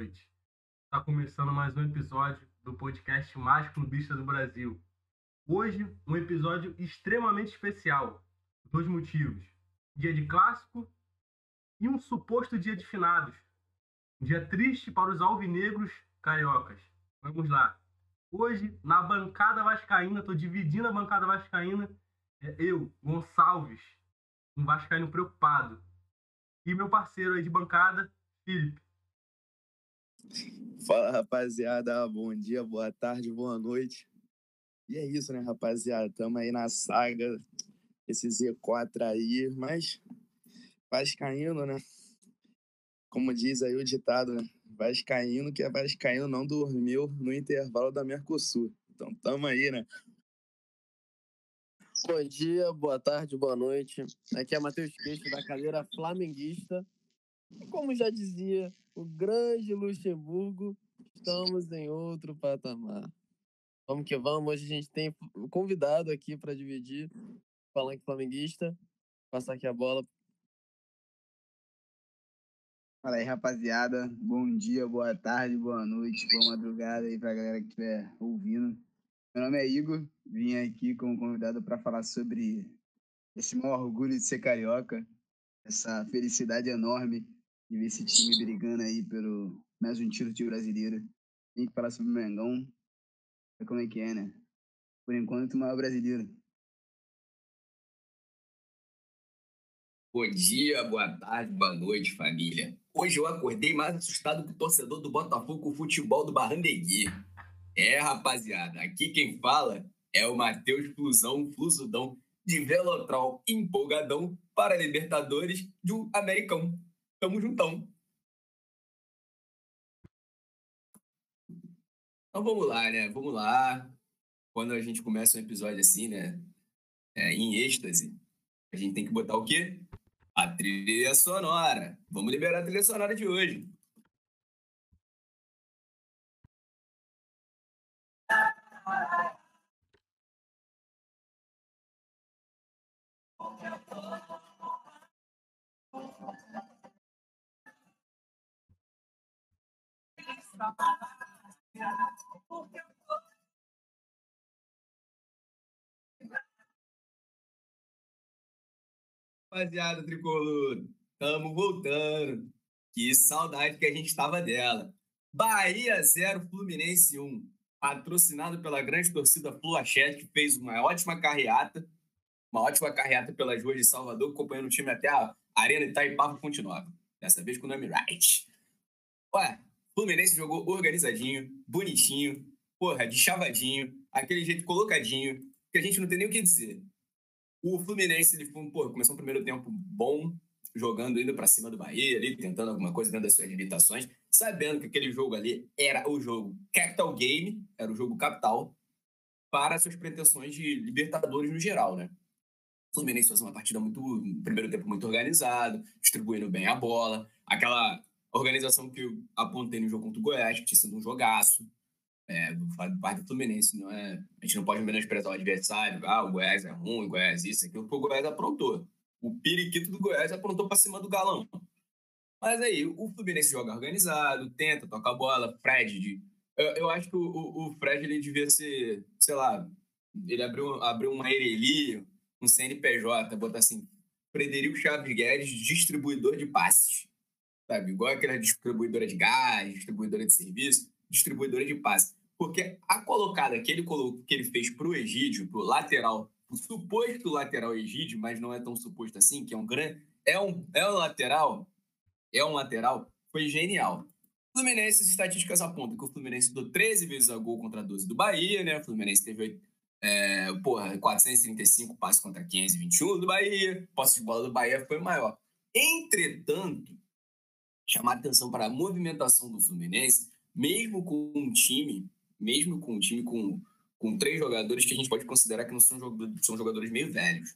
noite. Está começando mais um episódio do podcast mais clubista do Brasil. Hoje, um episódio extremamente especial. Dois motivos: dia de clássico e um suposto dia de finados. Um dia triste para os alvinegros cariocas. Vamos lá. Hoje, na bancada vascaína, estou dividindo a bancada vascaína. É eu, Gonçalves, um vascaíno preocupado. E meu parceiro aí de bancada, Felipe. Fala, rapaziada. Bom dia, boa tarde, boa noite. E é isso, né, rapaziada? Estamos aí na saga, esse Z4 aí, mas vascaíno, né? Como diz aí o ditado, né? Vascaíno que é Vascaíno não dormiu no intervalo da Mercosul. Então tamo aí, né? Bom dia, boa tarde, boa noite. Aqui é Matheus Peixe da cadeira flamenguista. Como já dizia o grande Luxemburgo, estamos em outro patamar. Vamos que vamos. Hoje a gente tem convidado aqui para dividir, falando flamenguista. Passar aqui a bola Fala aí, rapaziada. Bom dia, boa tarde, boa noite, boa madrugada aí pra galera que estiver ouvindo. Meu nome é Igor, vim aqui como convidado para falar sobre esse maior orgulho de ser carioca, essa felicidade enorme de ver esse time brigando aí pelo mais um título de brasileiro. Vim falar sobre o Mengão, como é que é, né? Por enquanto, o maior brasileiro. Bom dia, boa tarde, boa noite, família. Hoje eu acordei mais assustado que o torcedor do Botafogo com o futebol do Barrandegui. É, rapaziada, aqui quem fala é o Matheus Flusão, Flusudão, de Velotrol, empolgadão para Libertadores do Americão. Tamo juntão. Então vamos lá, né? Vamos lá. Quando a gente começa um episódio assim, né? É, em êxtase, a gente tem que botar o quê? A trilha sonora. Vamos liberar a trilha sonora de hoje. Rapaziada tricolor, estamos voltando. Que saudade que a gente estava dela. Bahia 0, Fluminense 1. Patrocinado pela grande torcida Fluachete, que fez uma ótima carreata. Uma ótima carreata pelas ruas de Salvador, acompanhando o time até a Arena Itaipava Fonte Nova. Dessa vez com o nome Right. Ué, Fluminense jogou organizadinho, bonitinho, porra, de chavadinho, aquele jeito colocadinho, que a gente não tem nem o que dizer. O Fluminense, ele começou um primeiro tempo bom, jogando, indo para cima do Bahia, ali, tentando alguma coisa dentro das suas limitações, sabendo que aquele jogo ali era o jogo Capital Game, era o jogo capital, para suas pretensões de Libertadores no geral, né? O Fluminense fez uma partida muito, primeiro tempo muito organizado, distribuindo bem a bola, aquela organização que eu apontei no jogo contra o Goiás, que tinha sido um jogaço, é, do parte do Fluminense, não é? A gente não pode menosprezar o adversário, ah, o Goiás é ruim, o Goiás isso, aquilo, porque o Goiás aprontou. O periquito do Goiás aprontou para cima do galão. Mas aí, o Fluminense joga organizado, tenta, toca a bola, Fred. Eu, eu acho que o, o, Fred ele devia ser, sei lá, ele abriu, abriu uma Ereli, um CNPJ, botar assim, Frederico Chaves Guedes, distribuidor de passes. Sabe? Igual aquela distribuidora de gás, distribuidora de serviço, distribuidora de passes. Porque a colocada que ele, colocou, que ele fez para o Egídio, para o lateral, o suposto lateral Egídio, mas não é tão suposto assim, que é um grande. É um, é um lateral, é um lateral, foi genial. O Fluminense, as estatísticas apontam que o Fluminense deu 13 vezes a gol contra 12 do Bahia, né? O Fluminense teve é, porra, 435 passes contra 521 do Bahia. Posse de bola do Bahia foi maior. Entretanto, chamar atenção para a movimentação do Fluminense, mesmo com um time mesmo com um time com, com três jogadores que a gente pode considerar que não são jogadores, são jogadores meio velhos.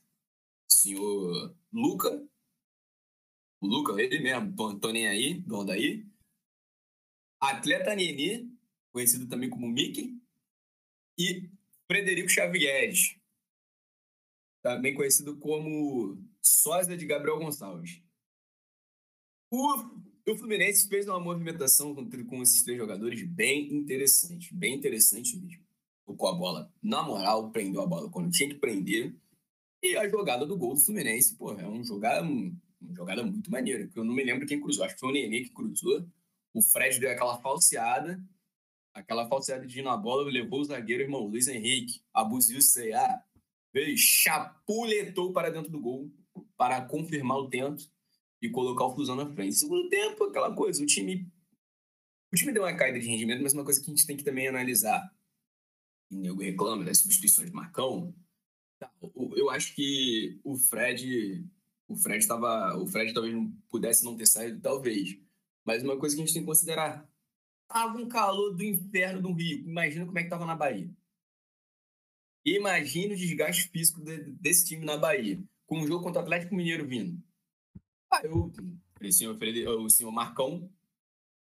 O senhor Luca, o Luca, ele mesmo, tô, nem aí, dono daí. Atleta Nini, conhecido também como Mickey. E Frederico Xavieres, também conhecido como sósia de Gabriel Gonçalves. O o Fluminense fez uma movimentação com, com esses três jogadores bem interessante, bem interessante mesmo. Tocou a bola na moral, prendeu a bola quando tinha que prender. E a jogada do gol do Fluminense, pô, é um jogada, uma jogada muito maneira, que eu não me lembro quem cruzou. Acho que foi o Nenê que cruzou. O Fred deu aquela falseada, aquela falseada de ir na bola, levou o zagueiro, irmão Luiz Henrique, abusiu o C.A., veio, chapuletou para dentro do gol para confirmar o tento e colocar o Fusão na frente. Segundo tempo, aquela coisa, o time o time deu uma caída de rendimento, mas uma coisa que a gente tem que também analisar. O nego reclama das substituições de Marcão. Tá, eu acho que o Fred o Fred estava o Fred talvez não pudesse não ter saído talvez mas uma coisa que a gente tem que considerar tava um calor do inferno do Rio imagina como é que tava na Bahia imagina o desgaste físico de, desse time na Bahia com um jogo contra o Atlético Mineiro vindo eu o senhor, o senhor Marcão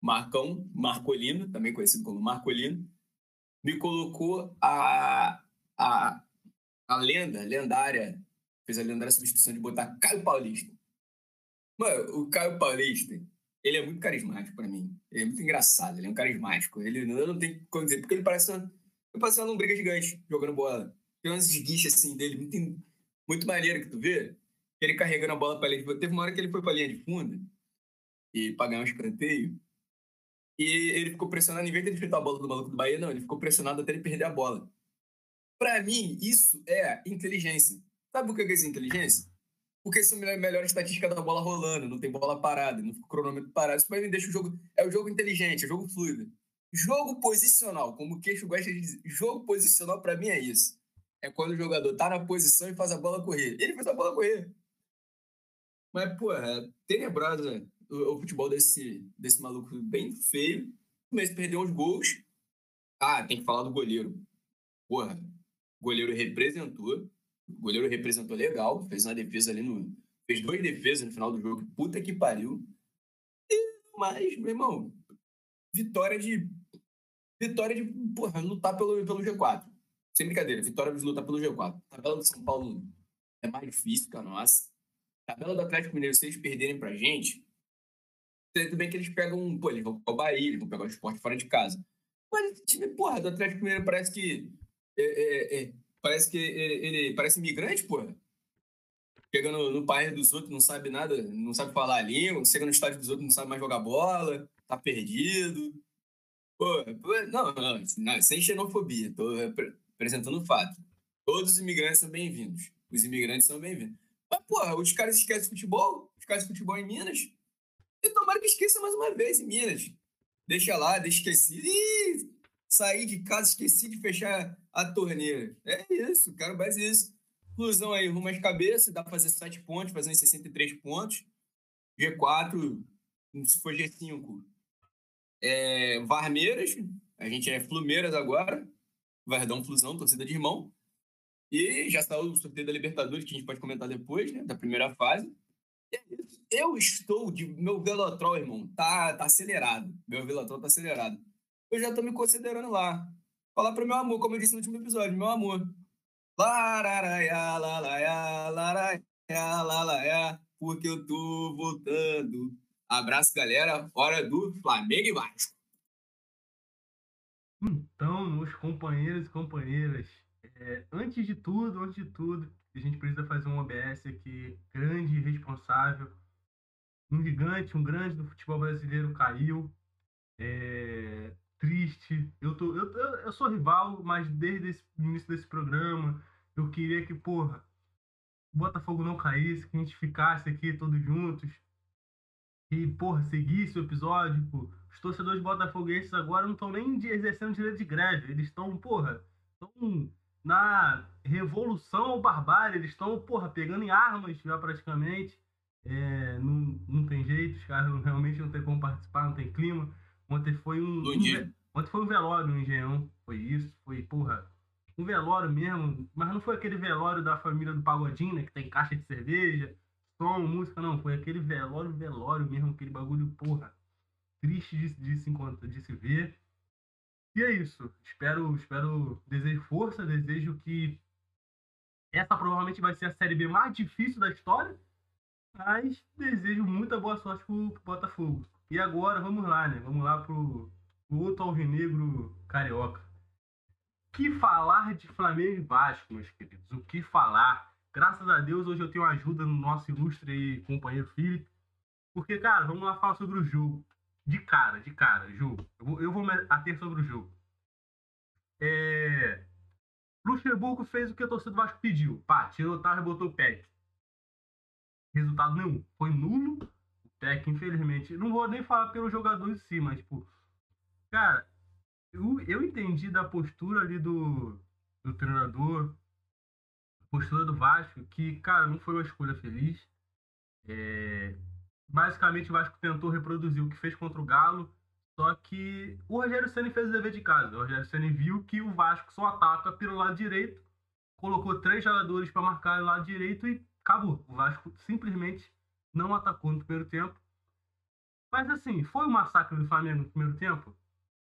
Marcão Marcolino também conhecido como Marcolino me colocou a a, a lenda lendária fez a lendária substituição de botar Caio Paulista. Mano, o Caio Paulista, ele é muito carismático para mim. Ele é muito engraçado, ele é um carismático. Ele eu não tem como dizer, porque ele parece uma, ele parece uma lombriga gigante jogando bola. Tem umas esguichas assim dele, muito, muito maneiro que tu vê. Ele carregando a bola para ele. Teve uma hora que ele foi para linha de fundo e para ganhar um escanteio. E ele ficou pressionado, em vez de ele fritar a bola do maluco do Bahia, não, ele ficou pressionado até ele perder a bola. Para mim, isso é inteligência. Sabe por que é isso inteligência? Porque isso é a melhor estatística da bola rolando, não tem bola parada, não fica o cronômetro parado. Isso me deixa o jogo. É o jogo inteligente, é o jogo fluido. Jogo posicional, como o queixo gosta de dizer, jogo posicional para mim é isso. É quando o jogador tá na posição e faz a bola correr. Ele faz a bola correr. Mas, pô, é tenebrosa o, o, futebol desse, desse maluco bem feio. Mas perdeu uns gols. Ah, tem que falar do goleiro. Porra, o goleiro representou. O goleiro representou legal, fez uma defesa ali no. Fez duas defesas no final do jogo. Puta que pariu. E, mas, meu irmão, vitória de. Vitória de, porra, lutar pelo, pelo G4. Sem brincadeira, vitória de lutar pelo G4. A tabela do São Paulo é mais difícil que a nossa. Tabela do Atlético Mineiro, se eles perderem pra gente, tudo bem que eles pegam. Pô, eles vão pegar o Bahia, eles vão pegar o esporte fora de casa. Mas esse time, porra, do Atlético Mineiro parece que. É, é, é, Parece que ele, parece imigrante, porra. Chega no, no país dos outros, não sabe nada, não sabe falar a língua, chega no estádio dos outros, não sabe mais jogar bola, tá perdido. Pô, não, não, não, sem xenofobia, tô apresentando o fato. Todos os imigrantes são bem-vindos. Os imigrantes são bem-vindos. Mas, porra, os caras esquecem futebol, os caras de futebol em Minas. E tomara que esqueça mais uma vez em Minas. Deixa lá, deixa esquecido. Ih, saí de casa, esqueci de fechar a torneira. É isso, quero mais isso. Inclusão aí, rumo às cabeças, dá para fazer 7 pontos, fazer uns 63 pontos. G4, se for G5, é Varmeiras, a gente é Flumeiras agora, Verdão Flusão, torcida de irmão. E já saiu o sorteio da Libertadores, que a gente pode comentar depois, né, da primeira fase. Eu estou de. Meu Velotrol, irmão, tá, tá acelerado. Meu Velotrol tá acelerado eu já tô me considerando lá. Falar pro meu amor, como eu disse no último episódio, meu amor. Lararaia, lalaia, laraia, lalaia, porque eu tô voltando. Abraço, galera. Hora do Flamengo e Vasco. Então, meus companheiros e companheiras, é, antes de tudo, antes de tudo, a gente precisa fazer um OBS aqui grande e responsável. Um gigante, um grande do futebol brasileiro caiu. É, triste. Eu, tô, eu, eu sou rival, mas desde o início desse programa eu queria que, porra, o Botafogo não caísse, que a gente ficasse aqui todos juntos. E, porra, seguisse o episódio. Pô. Os torcedores botafoguenses agora não estão nem exercendo direito de greve. Eles estão, porra, estão na revolução ou barbárie. Eles estão, porra, pegando em armas já praticamente. É, não, não tem jeito, os caras realmente não tem como participar, não tem clima. Ontem foi um. um ontem foi um velório no Engenhão. Foi isso. Foi, porra, um velório mesmo. Mas não foi aquele velório da família do Pagodinho, né? Que tem caixa de cerveja, som, música, não. Foi aquele velório, velório mesmo. Aquele bagulho, porra, triste de, de se encontrar, de se ver. E é isso. Espero, espero, desejo força, desejo que essa provavelmente vai ser a série B mais difícil da história. Mas desejo muita boa sorte pro, pro Botafogo. E agora, vamos lá, né? Vamos lá pro, pro outro alvinegro carioca. que falar de Flamengo e Vasco, meus queridos? O que falar? Graças a Deus, hoje eu tenho ajuda no nosso ilustre companheiro Felipe. Porque, cara, vamos lá falar sobre o jogo. De cara, de cara, jogo. Eu vou, eu vou me ater sobre o jogo. É... Luxemburgo fez o que a torcida do Vasco pediu. Pá, tirou o tarro e botou o pé. Resultado nenhum. Foi nulo. O PEC, infelizmente. Não vou nem falar pelo jogador em si, mas, tipo. Cara, eu, eu entendi da postura ali do, do treinador, postura do Vasco, que, cara, não foi uma escolha feliz. É, basicamente, o Vasco tentou reproduzir o que fez contra o Galo, só que o Rogério Ceni fez o dever de casa. O Rogério Ceni viu que o Vasco só ataca pelo lado direito, colocou três jogadores para marcar o lado direito e acabou. O Vasco simplesmente não atacou no primeiro tempo. Mas assim, foi um massacre do Flamengo no primeiro tempo?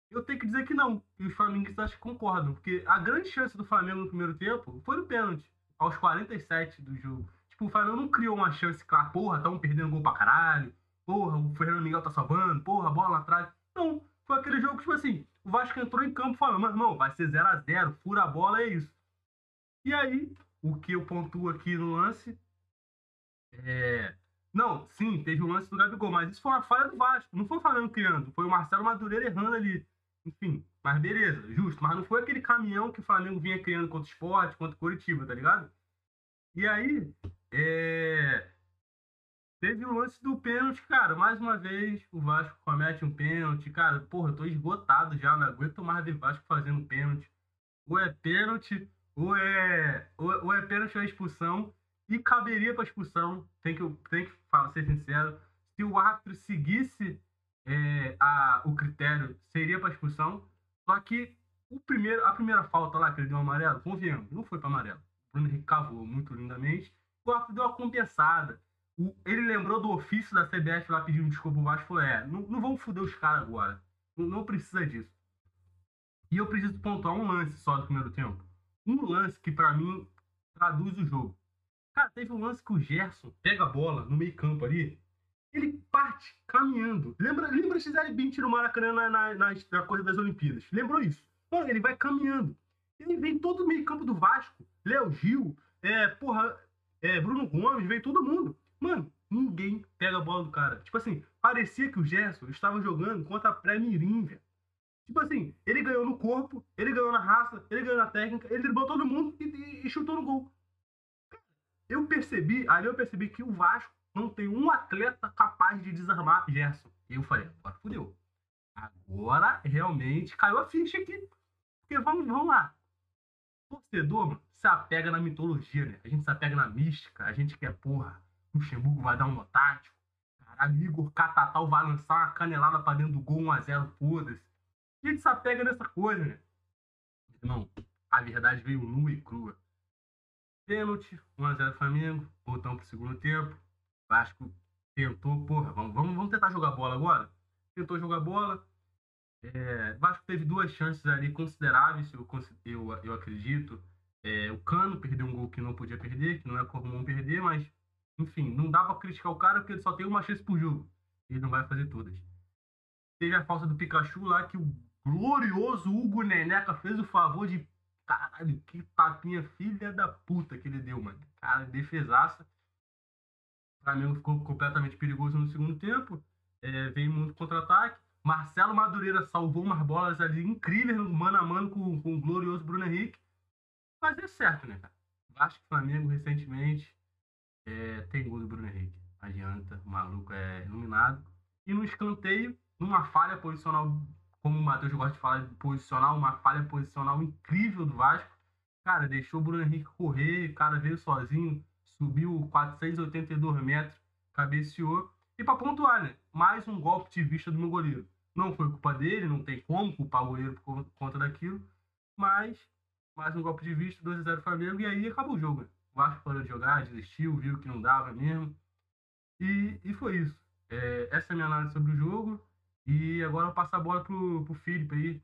Eu tenho que dizer que não. E os flamenguistas concordam, porque a grande chance do Flamengo no primeiro tempo foi no pênalti, aos 47 do jogo. Tipo, o Flamengo não criou uma chance claro, porra, estão perdendo gol pra caralho, porra, o Fernando Miguel tá salvando, porra, bola lá atrás. Não, foi aquele jogo, tipo assim, o Vasco entrou em campo falando, mas irmão, vai ser 0 a 0 fura a bola, é isso. E aí, o que eu pontuo aqui no lance é... Não, sim, teve o lance do Gabigol, mas isso foi uma falha do Vasco. Não foi o Flamengo criando, foi o Marcelo Madureira errando ali. Enfim, mas beleza, justo. Mas não foi aquele caminhão que o Flamengo vinha criando contra o esporte, contra o Curitiba, tá ligado? E aí, é... teve o lance do pênalti, cara. Mais uma vez, o Vasco comete um pênalti. Cara, porra, eu tô esgotado já, não aguento mais ver Vasco fazendo pênalti. Ou é pênalti, ou é, ou, é pênalti ou é expulsão. E caberia para expulsão, tem que, tem que falar, ser sincero. Se o árbitro seguisse é, a, o critério seria para expulsão. Só que o primeiro, a primeira falta lá que ele deu amarelo, convenhamos, não foi para amarelo. O Bruno Henrique cavou muito lindamente. O árbitro deu uma compensada. O, ele lembrou do ofício da CBF lá pedindo desculpa o Vasco é, não, não vamos foder os caras agora. Não, não, precisa disso. E eu preciso pontuar um lance só do primeiro tempo. Um lance que para mim traduz o jogo. Cara, teve um lance que o Gerson pega a bola no meio campo ali ele parte caminhando. Lembra, lembra Gisele Bündchen no Maracanã na, na, na, na coisa das Olimpíadas? Lembrou isso? Mano, ele vai caminhando. Ele vem todo o meio campo do Vasco. Léo Gil, é, porra, é, Bruno Gomes, vem todo mundo. Mano, ninguém pega a bola do cara. Tipo assim, parecia que o Gerson estava jogando contra a pré-mirim, velho. Tipo assim, ele ganhou no corpo, ele ganhou na raça, ele ganhou na técnica, ele driblou todo mundo e, e, e chutou no gol. Eu percebi, ali eu percebi que o Vasco não tem um atleta capaz de desarmar Gerson. E eu falei, agora fudeu. Agora realmente caiu a ficha aqui. Porque vamos, vamos lá. Torcedor se apega na mitologia, né? A gente se apega na mística. A gente quer, porra, Luxemburgo vai dar um no tático. Caralho, Igor Catatal vai lançar uma canelada pra dentro do gol 1x0, foda-se. A gente se apega nessa coisa, né? Irmão, a verdade veio nua e crua. Pênalti, 1x0 Flamengo, voltamos pro segundo tempo. Vasco tentou, porra, vamos, vamos, vamos tentar jogar bola agora? Tentou jogar bola. É, Vasco teve duas chances ali consideráveis, eu, eu, eu acredito. É, o Cano perdeu um gol que não podia perder, que não é comum perder, mas, enfim, não dá pra criticar o cara porque ele só tem uma chance por jogo. Ele não vai fazer todas. Teve a falta do Pikachu lá que o glorioso Hugo Neneca fez o favor de. Caralho, que tapinha filha da puta que ele deu, mano. Cara, defesaça. Flamengo ficou completamente perigoso no segundo tempo, é, veio muito contra-ataque. Marcelo Madureira salvou umas bolas ali incríveis, mano a mano com, com o glorioso Bruno Henrique. Mas é certo, né, cara? Vasco e Flamengo recentemente é, tem gol do Bruno Henrique. Adianta, o maluco é iluminado. E no escanteio, numa falha posicional, como o Matheus gosta de falar posicional, uma falha posicional incrível do Vasco. Cara, deixou o Bruno Henrique correr, o cara veio sozinho, subiu 482 metros, cabeceou. E para pontuar, né? Mais um golpe de vista do meu goleiro. Não foi culpa dele, não tem como culpar o goleiro por conta daquilo. Mas, mais um golpe de vista, 2 a 0 Flamengo, e aí acabou o jogo. Né? O Vasco parou de jogar, desistiu, viu que não dava mesmo. E, e foi isso. É, essa é a minha análise sobre o jogo. E agora eu passo a bola pro, pro Felipe aí,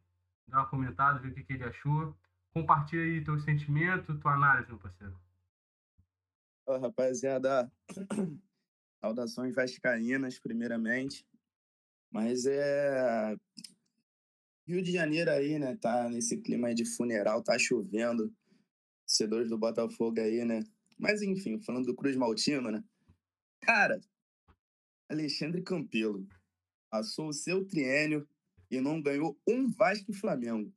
dar uma comentada, ver o que, que ele achou. Compartilha aí teu sentimento, tua análise, meu parceiro. Fala, rapaziada. Saudações vascaínas, primeiramente. Mas é. Rio de Janeiro aí, né? Tá nesse clima de funeral, tá chovendo. Torcedores do Botafogo aí, né? Mas enfim, falando do Cruz Maltino, né? Cara, Alexandre Campelo passou o seu triênio e não ganhou um Vasco e Flamengo.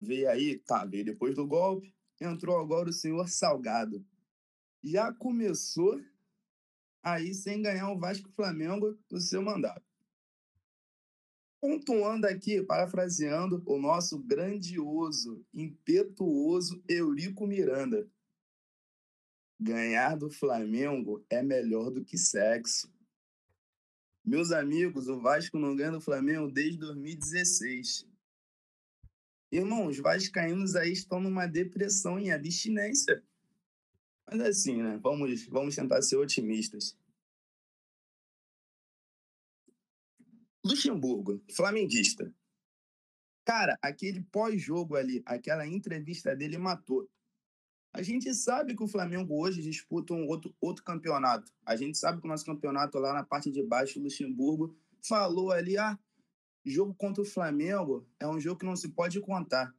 Veio aí, tá, veio depois do golpe, entrou agora o senhor Salgado. Já começou aí sem ganhar o Vasco e Flamengo no seu mandato. Pontuando aqui, parafraseando o nosso grandioso, impetuoso Eurico Miranda. Ganhar do Flamengo é melhor do que sexo. Meus amigos, o Vasco não ganha do Flamengo desde 2016. Irmão, os vascaínos aí estão numa depressão em abstinência. Mas assim, né? Vamos, vamos tentar ser otimistas. Luxemburgo, flamenguista. Cara, aquele pós-jogo ali, aquela entrevista dele matou. A gente sabe que o Flamengo hoje disputa um outro, outro campeonato. A gente sabe que o nosso campeonato lá na parte de baixo, o Luxemburgo falou ali, ah, jogo contra o Flamengo é um jogo que não se pode contar.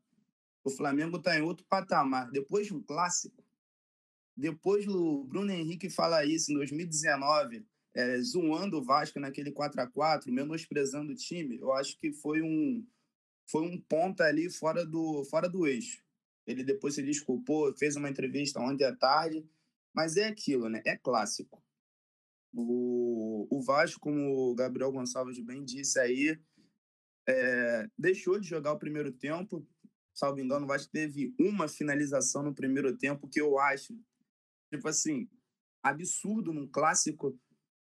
O Flamengo está em outro patamar. Depois do clássico, depois do Bruno Henrique falar isso em 2019, é, zoando o Vasco naquele 4 a 4 menosprezando o time, eu acho que foi um, foi um ponto ali fora do, fora do eixo. Ele depois se desculpou, fez uma entrevista ontem à tarde, mas é aquilo, né? É clássico. O, o Vasco, como o Gabriel Gonçalves bem disse aí, é, deixou de jogar o primeiro tempo. Salvo engano, o Vasco teve uma finalização no primeiro tempo, que eu acho, tipo assim, absurdo num clássico.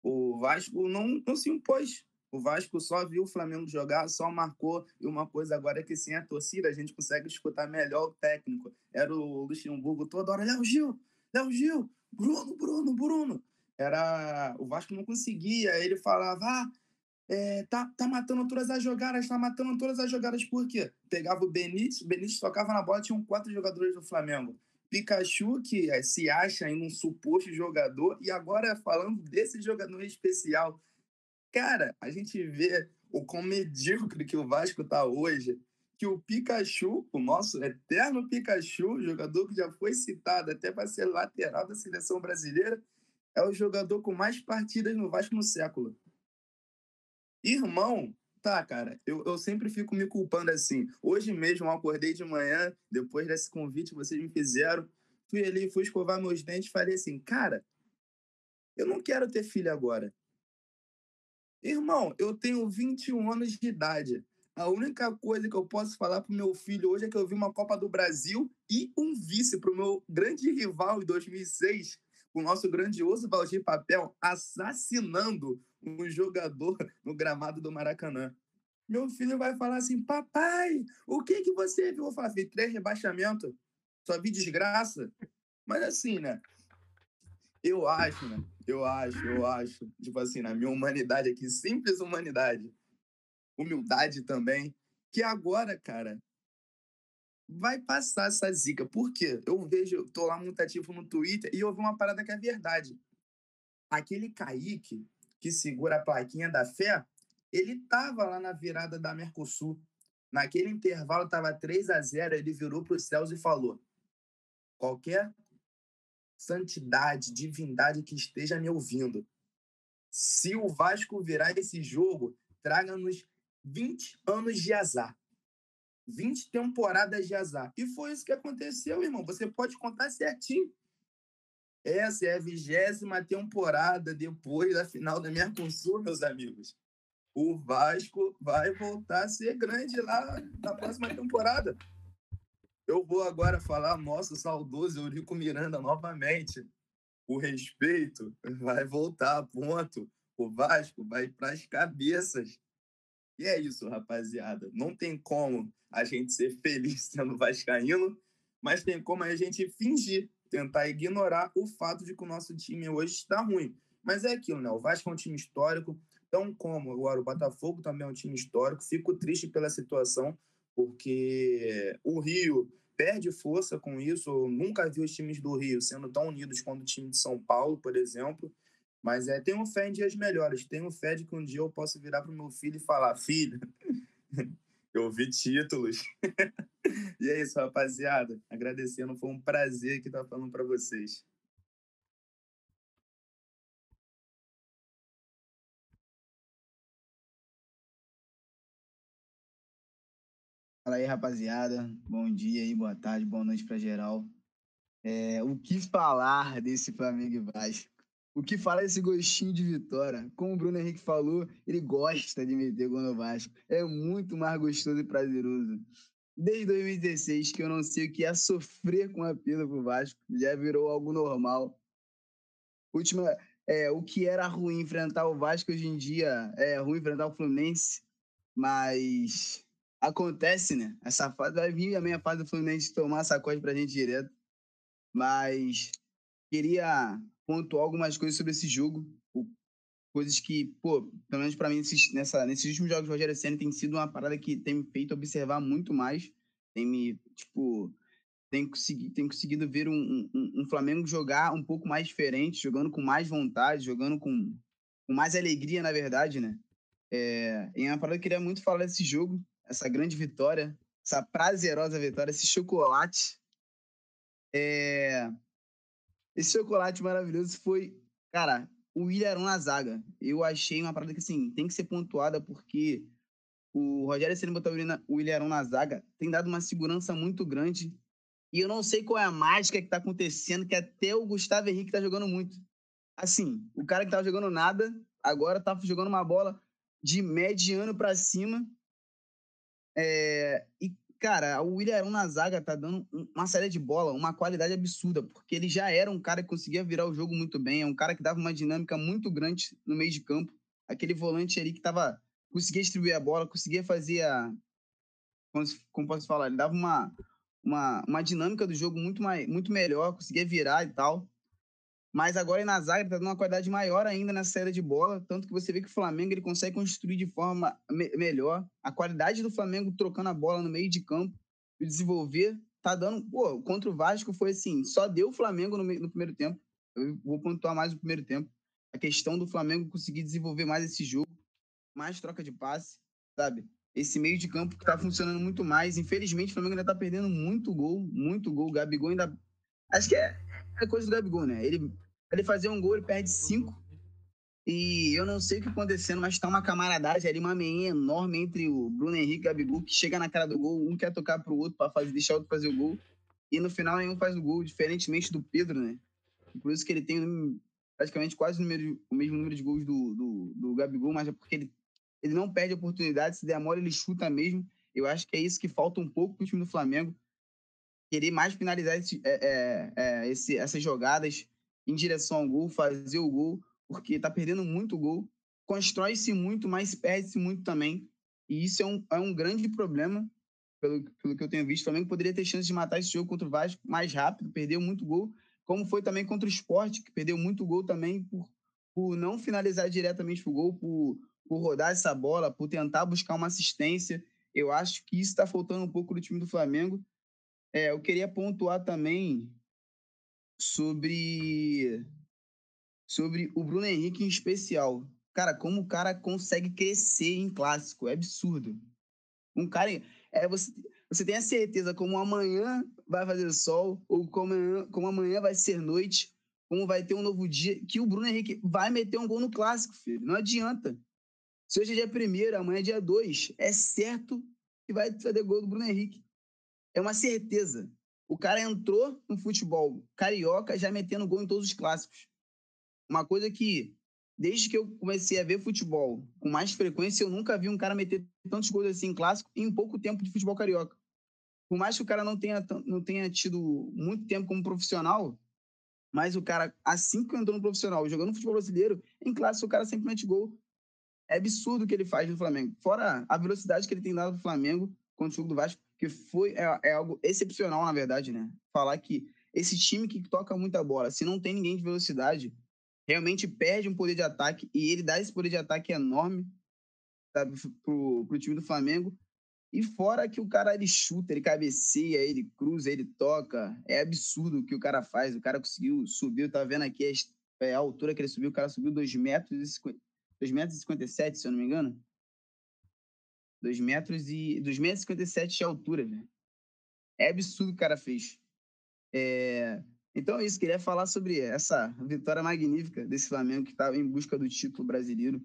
O Vasco não, não se impôs. O Vasco só viu o Flamengo jogar, só marcou. E uma coisa agora é que sem a torcida a gente consegue escutar melhor o técnico. Era o Luxemburgo toda hora, Léo Gil, Léo Gil, Bruno, Bruno, Bruno. Era... O Vasco não conseguia. Ele falava, ah, é, tá, tá matando todas as jogadas, tá matando todas as jogadas, por quê? Pegava o Benítez, o Benítez tocava na bola, tinham quatro jogadores do Flamengo. Pikachu, que é, se acha em um suposto jogador, e agora falando desse jogador especial. Cara, a gente vê o quão medíocre que o Vasco tá hoje, que o Pikachu, o nosso eterno Pikachu, jogador que já foi citado até para ser lateral da seleção brasileira, é o jogador com mais partidas no Vasco no século. Irmão, tá, cara, eu, eu sempre fico me culpando assim. Hoje mesmo eu acordei de manhã, depois desse convite que vocês me fizeram, fui ali, fui escovar meus dentes falei assim, cara, eu não quero ter filho agora. Irmão, eu tenho 21 anos de idade. A única coisa que eu posso falar pro meu filho hoje é que eu vi uma Copa do Brasil e um vice pro meu grande rival em 2006, o nosso grandioso Valdir Papel, assassinando um jogador no gramado do Maracanã. Meu filho vai falar assim: Papai, o que que você viu? Eu falo, vi três rebaixamentos, só vi desgraça. Mas assim, né? Eu acho, né? Eu acho, eu acho, tipo assim, na minha humanidade aqui, simples humanidade, humildade também, que agora, cara, vai passar essa zica. Por quê? Eu vejo, tô lá muito ativo no Twitter e eu vi uma parada que é verdade. Aquele Kaique, que segura a plaquinha da fé, ele estava lá na virada da Mercosul. Naquele intervalo estava 3 a 0 ele virou para os céus e falou: qualquer santidade, divindade que esteja me ouvindo, se o Vasco virar esse jogo, traga-nos 20 anos de azar. 20 temporadas de azar. E foi isso que aconteceu, irmão. Você pode contar certinho. Essa é a vigésima temporada depois da final da Mercosul, meus amigos. O Vasco vai voltar a ser grande lá na próxima temporada. Eu vou agora falar nosso saudoso Eurico Miranda novamente. O respeito vai voltar ponto. O Vasco vai para as cabeças. E é isso, rapaziada. Não tem como a gente ser feliz sendo vascaíno, mas tem como a gente fingir tentar ignorar o fato de que o nosso time hoje está ruim. Mas é aquilo, né? O Vasco é um time histórico, tão como agora o Botafogo também é um time histórico. Fico triste pela situação, porque o Rio perde força com isso. Eu nunca vi os times do Rio sendo tão unidos quanto o time de São Paulo, por exemplo. Mas é, tenho fé em dias melhores. Tenho fé de que um dia eu posso virar pro meu filho e falar: Filho, eu vi títulos. e é isso, rapaziada. Agradecendo, foi um prazer que estar falando para vocês. Fala aí, rapaziada. Bom dia aí, boa tarde, boa noite para geral. É, o que falar desse Flamengo e Vasco? O que falar desse gostinho de vitória? Como o Bruno Henrique falou, ele gosta de meter gol no Vasco. É muito mais gostoso e prazeroso. Desde 2016, que eu não sei o que é sofrer com a perda pro Vasco, já virou algo normal. Última, é, o que era ruim enfrentar o Vasco hoje em dia é ruim enfrentar o Fluminense, mas acontece, né? Essa fase vai vir a minha fase do Fluminense tomar sacode pra gente direto. Mas queria pontuar algumas coisas sobre esse jogo. Coisas que, pô, pelo menos pra mim, nesses, nessa, nesses últimos jogos do Rogério Senna tem sido uma parada que tem me feito observar muito mais. Tem me, tipo, tem conseguido, tem conseguido ver um, um, um, Flamengo jogar um pouco mais diferente, jogando com mais vontade, jogando com, com mais alegria, na verdade, né? É, e é uma parada que eu queria muito falar desse jogo, essa grande vitória, essa prazerosa vitória, esse chocolate. É... Esse chocolate maravilhoso foi, cara, o Willian na zaga. Eu achei uma parada que, assim, tem que ser pontuada porque o Rogério Ceni botar o Willian na zaga tem dado uma segurança muito grande. E eu não sei qual é a mágica que tá acontecendo, que até o Gustavo Henrique tá jogando muito. Assim, o cara que tava jogando nada, agora tá jogando uma bola de mediano para cima é, e, cara, o William Arão na zaga tá dando uma série de bola, uma qualidade absurda, porque ele já era um cara que conseguia virar o jogo muito bem, é um cara que dava uma dinâmica muito grande no meio de campo. Aquele volante ali que tava, conseguia distribuir a bola, conseguia fazer a. Como, como posso falar? Ele dava uma, uma, uma dinâmica do jogo muito, mais, muito melhor, conseguia virar e tal. Mas agora na zaga ele tá dando uma qualidade maior ainda nessa saída de bola, tanto que você vê que o Flamengo ele consegue construir de forma me melhor. A qualidade do Flamengo trocando a bola no meio de campo e desenvolver tá dando, pô, contra o Vasco foi assim, só deu o Flamengo no, no primeiro tempo. Eu vou pontuar mais o primeiro tempo. A questão do Flamengo conseguir desenvolver mais esse jogo, mais troca de passe, sabe? Esse meio de campo que tá funcionando muito mais. Infelizmente, o Flamengo ainda tá perdendo muito gol, muito gol. O Gabigol ainda. Acho que é, é coisa do Gabigol, né? Ele ele fazer um gol, ele perde cinco. E eu não sei o que acontecendo, mas tá uma camaradagem ali, uma meinha enorme entre o Bruno Henrique e o Gabigol, que chega na cara do gol, um quer tocar pro outro para fazer, deixar o outro fazer o gol. E no final nenhum faz o gol, diferentemente do Pedro, né? Por isso que ele tem praticamente quase o, número, o mesmo número de gols do, do, do Gabigol, mas é porque ele, ele não perde oportunidade, se demora ele chuta mesmo. Eu acho que é isso que falta um pouco pro time do Flamengo. Querer mais finalizar esse, é, é, é, esse, essas jogadas, em direção ao gol, fazer o gol, porque está perdendo muito gol. Constrói-se muito, mas perde-se muito também. E isso é um, é um grande problema, pelo, pelo que eu tenho visto. O Flamengo poderia ter chance de matar esse jogo contra o Vasco mais rápido, perdeu muito gol, como foi também contra o Sport, que perdeu muito gol também por, por não finalizar diretamente o gol, por, por rodar essa bola, por tentar buscar uma assistência. Eu acho que isso está faltando um pouco no time do Flamengo. É, eu queria pontuar também sobre sobre o Bruno Henrique em especial. Cara, como o cara consegue crescer em clássico, é absurdo. Um cara é você você tem a certeza como amanhã vai fazer sol ou como amanhã, como amanhã vai ser noite, como vai ter um novo dia, que o Bruno Henrique vai meter um gol no clássico, filho. Não adianta. Se hoje é dia primeiro, amanhã é dia dois, é certo que vai fazer gol do Bruno Henrique. É uma certeza. O cara entrou no futebol carioca já metendo gol em todos os clássicos. Uma coisa que, desde que eu comecei a ver futebol com mais frequência, eu nunca vi um cara meter tantos gols assim em clássico em pouco tempo de futebol carioca. Por mais que o cara não tenha, não tenha tido muito tempo como profissional, mas o cara, assim que entrou no profissional, jogando futebol brasileiro, em clássico o cara sempre mete gol. É absurdo o que ele faz no Flamengo. Fora a velocidade que ele tem dado pro Flamengo contra o jogo do Vasco que foi é, é, algo excepcional, na verdade, né? Falar que esse time que toca muita bola, se não tem ninguém de velocidade, realmente perde um poder de ataque e ele dá esse poder de ataque enorme pro, pro time do Flamengo. E fora que o cara ele chuta, ele cabeceia, ele cruza, ele toca. É absurdo o que o cara faz. O cara conseguiu subir, eu tava vendo aqui as, é, a altura que ele subiu, o cara subiu 2 metros e 50, 2 metros e 57, se eu não me engano. 2 metros e 2 metros e 57 de altura, velho. É absurdo o cara fez. É, então é isso, queria falar sobre essa vitória magnífica desse Flamengo que está em busca do título brasileiro.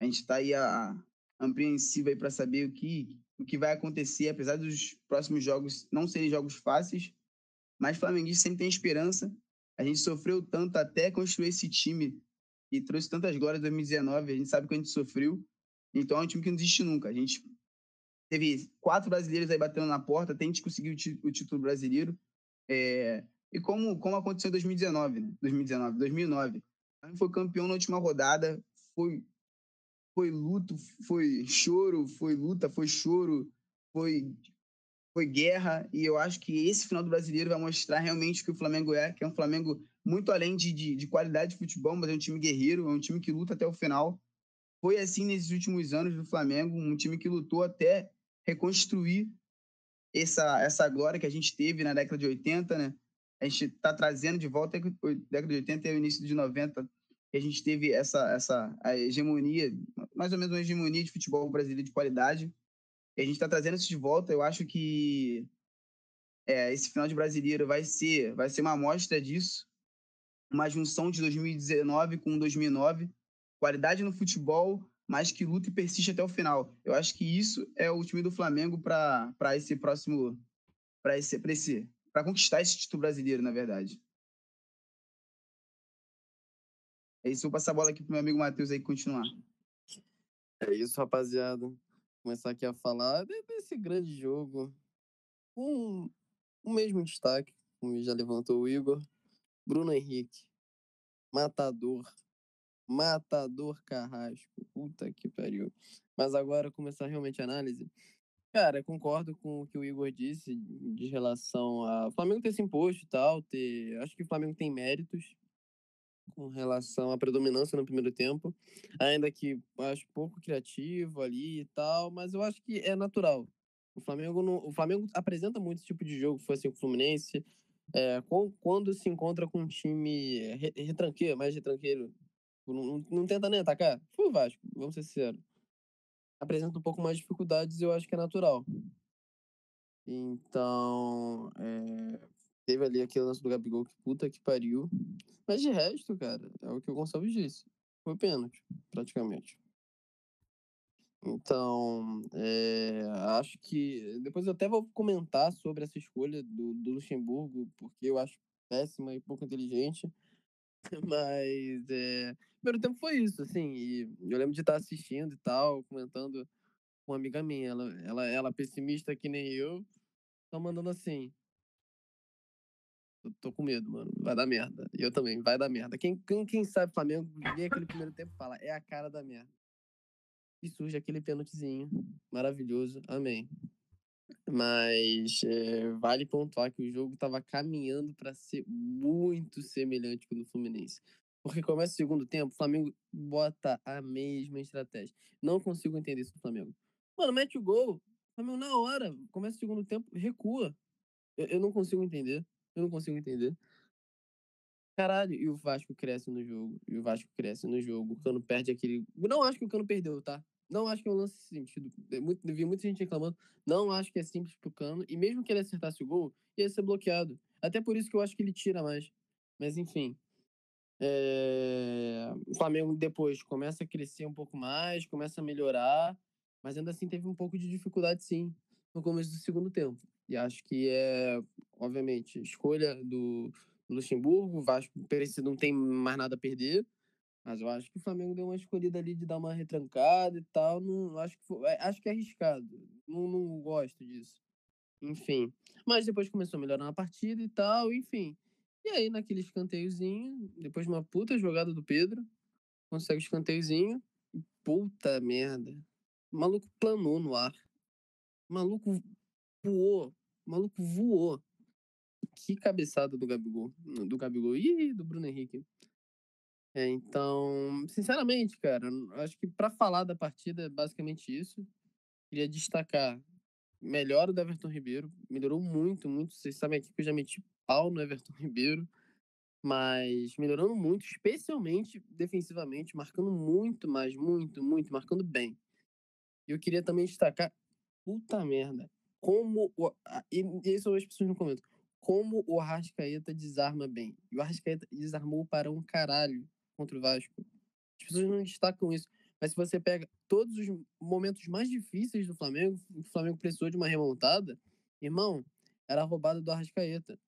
A gente está aí a, a, apreensivo aí para saber o que, o que vai acontecer, apesar dos próximos jogos não serem jogos fáceis, mas o Flamenguista sempre tem esperança. A gente sofreu tanto até construir esse time e trouxe tantas glórias em 2019, a gente sabe que a gente sofreu. Então é um time que não desiste nunca. A gente teve quatro brasileiros aí batendo na porta, até gente conseguir o, título brasileiro. É, e como, como aconteceu em 2019, né? 2019, 2009. A gente foi campeão na última rodada, foi, foi luto, foi choro, foi luta, foi choro, foi, foi guerra. E eu acho que esse final do brasileiro vai mostrar realmente o que o Flamengo é, que é um Flamengo muito além de, de, de qualidade de futebol, mas é um time guerreiro, é um time que luta até o final. Foi assim nesses últimos anos do Flamengo, um time que lutou até reconstruir essa, essa glória que a gente teve na década de 80, né? A gente está trazendo de volta a década de 80 e o início de 90, que a gente teve essa, essa a hegemonia, mais ou menos uma hegemonia de futebol brasileiro de qualidade. E a gente está trazendo isso de volta. Eu acho que é, esse final de brasileiro vai ser, vai ser uma amostra disso, uma junção de 2019 com 2009, qualidade no futebol, mas que luta e persiste até o final. Eu acho que isso é o time do Flamengo para esse próximo. para esse, esse, conquistar esse título brasileiro, na verdade. É isso, vou passar a bola aqui pro meu amigo Matheus aí continuar. É isso, rapaziada. Começar aqui a falar desse grande jogo. Um, um mesmo destaque, como já levantou o Igor. Bruno Henrique, matador, Matador Carrasco. Puta que pariu. Mas agora começar realmente a análise. Cara, concordo com o que o Igor disse de relação a Flamengo ter se imposto e tal, ter, acho que o Flamengo tem méritos com relação à predominância no primeiro tempo, ainda que acho pouco criativo ali e tal, mas eu acho que é natural. O Flamengo não, o Flamengo apresenta muito esse tipo de jogo, foi assim com o Fluminense, é, quando se encontra com um time retranqueiro, mais retranqueiro, Tipo, não, não tenta nem atacar. Foi o Vasco, vamos ser sinceros. Apresenta um pouco mais de dificuldades eu acho que é natural. Então, é... teve ali aquele lance do Gabigol que puta que pariu. Mas de resto, cara, é o que o Gonçalves disse. Foi pênalti, praticamente. Então, é, acho que. Depois eu até vou comentar sobre essa escolha do, do Luxemburgo, porque eu acho péssima e pouco inteligente. Mas é, primeiro tempo foi isso, assim. E eu lembro de estar assistindo e tal, comentando com uma amiga minha. Ela, ela, ela pessimista que nem eu, tá mandando assim. Eu tô com medo, mano. Vai dar merda. E eu também, vai dar merda. Quem, quem, quem sabe Flamengo, vê aquele primeiro tempo fala, é a cara da merda. E surge aquele pênaltizinho maravilhoso. Amém. Mas é, vale pontuar que o jogo estava caminhando para ser muito semelhante com o do Fluminense. Porque começa o segundo tempo, o Flamengo bota a mesma estratégia. Não consigo entender isso do Flamengo. Mano, mete o gol. O Flamengo na hora, começa o segundo tempo, recua. Eu, eu não consigo entender. Eu não consigo entender. Caralho, e o Vasco cresce no jogo. E o Vasco cresce no jogo. O Cano perde aquele. Não acho que o Cano perdeu, tá? Não acho que é um lance sentido. É muito, vi muita gente reclamando. Não acho que é simples pro Cano. E mesmo que ele acertasse o gol, ia ser bloqueado. Até por isso que eu acho que ele tira mais. Mas enfim. É... O Flamengo depois começa a crescer um pouco mais, começa a melhorar. Mas ainda assim teve um pouco de dificuldade, sim, no começo do segundo tempo. E acho que é, obviamente, escolha do Luxemburgo. O Vasco não tem mais nada a perder. Mas eu acho que o Flamengo deu uma escolhida ali de dar uma retrancada e tal. Não, acho, que foi, é, acho que é arriscado. Não, não gosto disso. Enfim. Mas depois começou a melhorar na partida e tal, enfim. E aí, naquele escanteiozinho, depois de uma puta jogada do Pedro, consegue o escanteiozinho. Puta merda. O maluco planou no ar. O maluco voou. O maluco voou. Que cabeçada do Gabigol. Do Gabigol. e do Bruno Henrique. É, então, sinceramente, cara, acho que para falar da partida é basicamente isso. Queria destacar melhor o Everton Ribeiro, melhorou muito, muito. Vocês sabem aqui que eu já meti pau no Everton Ribeiro. mas melhorando muito, especialmente defensivamente, marcando muito mais, muito, muito, marcando bem. E eu queria também destacar, puta merda, como. O, e isso as pessoas não comentam. Como o Arrascaeta desarma bem. E o Arrascaeta desarmou para um caralho contra o Vasco. As pessoas não destacam isso. Mas se você pega todos os momentos mais difíceis do Flamengo, o Flamengo precisou de uma remontada, irmão, era a roubada do Arrascaeta.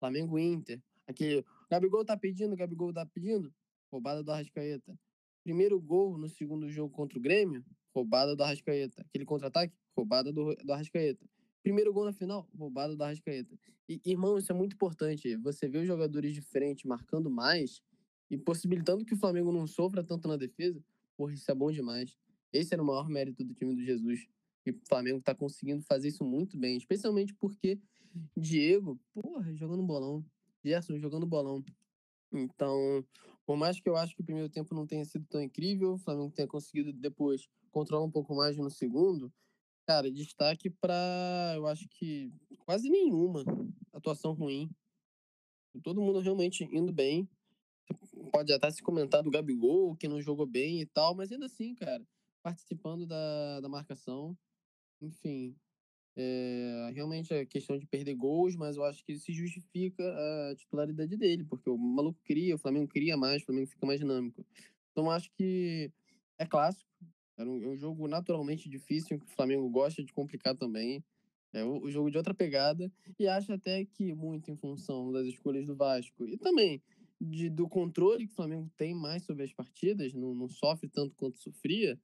Flamengo Inter. Aquele. Gabigol tá pedindo, Gabigol tá pedindo. Roubada do Arrascaeta. Primeiro gol no segundo jogo contra o Grêmio, roubada do Arrascaeta. Aquele contra-ataque, roubada do, do Arrascaeta. Primeiro gol na final, roubada do Arrascaeta. E, irmão, isso é muito importante. Você vê os jogadores de frente marcando mais e possibilitando que o Flamengo não sofra tanto na defesa. Porra, isso é bom demais. Esse era o maior mérito do time do Jesus. E o Flamengo tá conseguindo fazer isso muito bem. Especialmente porque Diego, porra, jogando bolão. Gerson jogando bolão. Então, por mais que eu acho que o primeiro tempo não tenha sido tão incrível, o Flamengo tenha conseguido depois controlar um pouco mais no segundo, cara, destaque para, eu acho que quase nenhuma atuação ruim. Todo mundo realmente indo bem. Pode até se comentar do Gabigol, que não jogou bem e tal, mas ainda assim, cara, participando da, da marcação. Enfim, é, realmente é questão de perder gols, mas eu acho que se justifica a titularidade dele, porque o maluco cria, o Flamengo cria mais, o Flamengo fica mais dinâmico. Então acho que é clássico, é um, é um jogo naturalmente difícil, que o Flamengo gosta de complicar também. É o jogo de outra pegada, e acho até que muito em função das escolhas do Vasco e também de, do controle que o Flamengo tem mais sobre as partidas, não, não sofre tanto quanto sofria,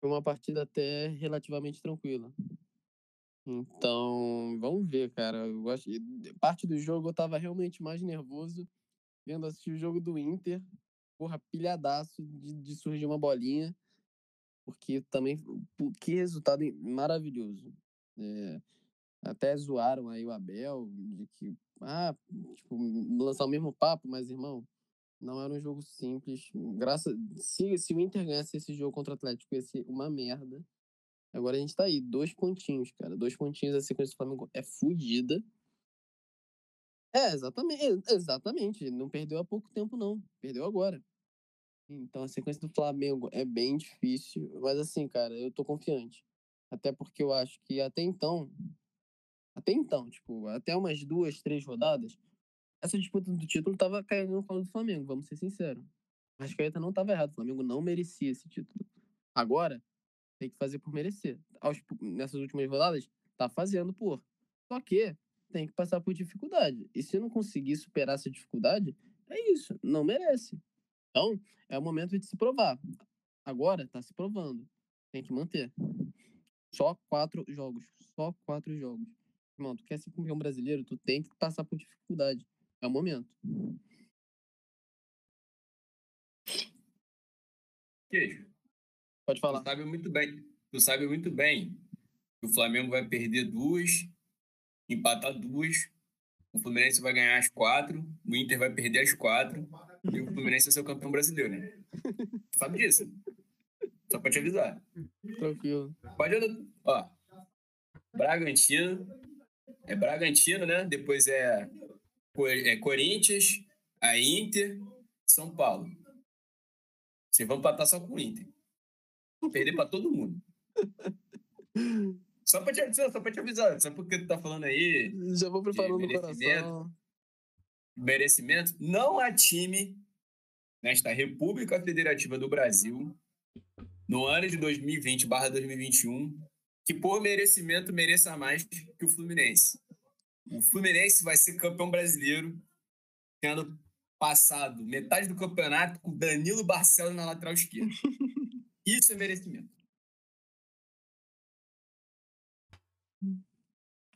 foi uma partida até relativamente tranquila. Então, vamos ver, cara. Eu acho, parte do jogo eu tava realmente mais nervoso vendo assistir o jogo do Inter. Porra, pilhadaço de, de surgir uma bolinha. Porque também, que resultado maravilhoso. É, até zoaram aí o Abel, de que, ah, tipo, lançar o mesmo papo, mas, irmão, não era um jogo simples. Graças, se, se o Inter ganhasse esse jogo contra o Atlético, ia ser uma merda. Agora a gente tá aí, dois pontinhos, cara. Dois pontinhos, a sequência do Flamengo é fodida. É, exatamente, exatamente. Não perdeu há pouco tempo, não. Perdeu agora. Então a sequência do Flamengo é bem difícil. Mas assim, cara, eu tô confiante. Até porque eu acho que até então. Até então, tipo, até umas duas, três rodadas, essa disputa do título tava caindo no colo do Flamengo, vamos ser sinceros. Mas Caeta não tava errado. O Flamengo não merecia esse título. Agora, tem que fazer por merecer. Aos, nessas últimas rodadas, tá fazendo por. Só que tem que passar por dificuldade. E se não conseguir superar essa dificuldade, é isso, não merece. Então, é o momento de se provar. Agora tá se provando. Tem que manter. Só quatro jogos. Só quatro jogos. Irmão, tu quer ser campeão brasileiro, tu tem que passar por dificuldade. É o momento. Queijo. Pode falar. Tu sabe muito bem. Tu sabe muito bem que o Flamengo vai perder duas, empatar duas, o Fluminense vai ganhar as quatro, o Inter vai perder as quatro e o Fluminense vai ser o campeão brasileiro, né? sabe disso? Só pra te avisar. Tranquilo. Pode Ó. Bragantino. É Bragantino, né? Depois é, é Corinthians, a Inter, São Paulo. Vocês vão empatar só com o Inter. Perder para todo mundo. Só pra, te, avisar, só pra te avisar, só porque tu tá falando aí. Já vou preparando no coração. Merecimento. Não há time nesta República Federativa do Brasil, no ano de 2020/2021, que por merecimento mereça mais que o Fluminense. O Fluminense vai ser campeão brasileiro, tendo passado metade do campeonato com Danilo Barcelos na lateral esquerda. Isso é merecimento.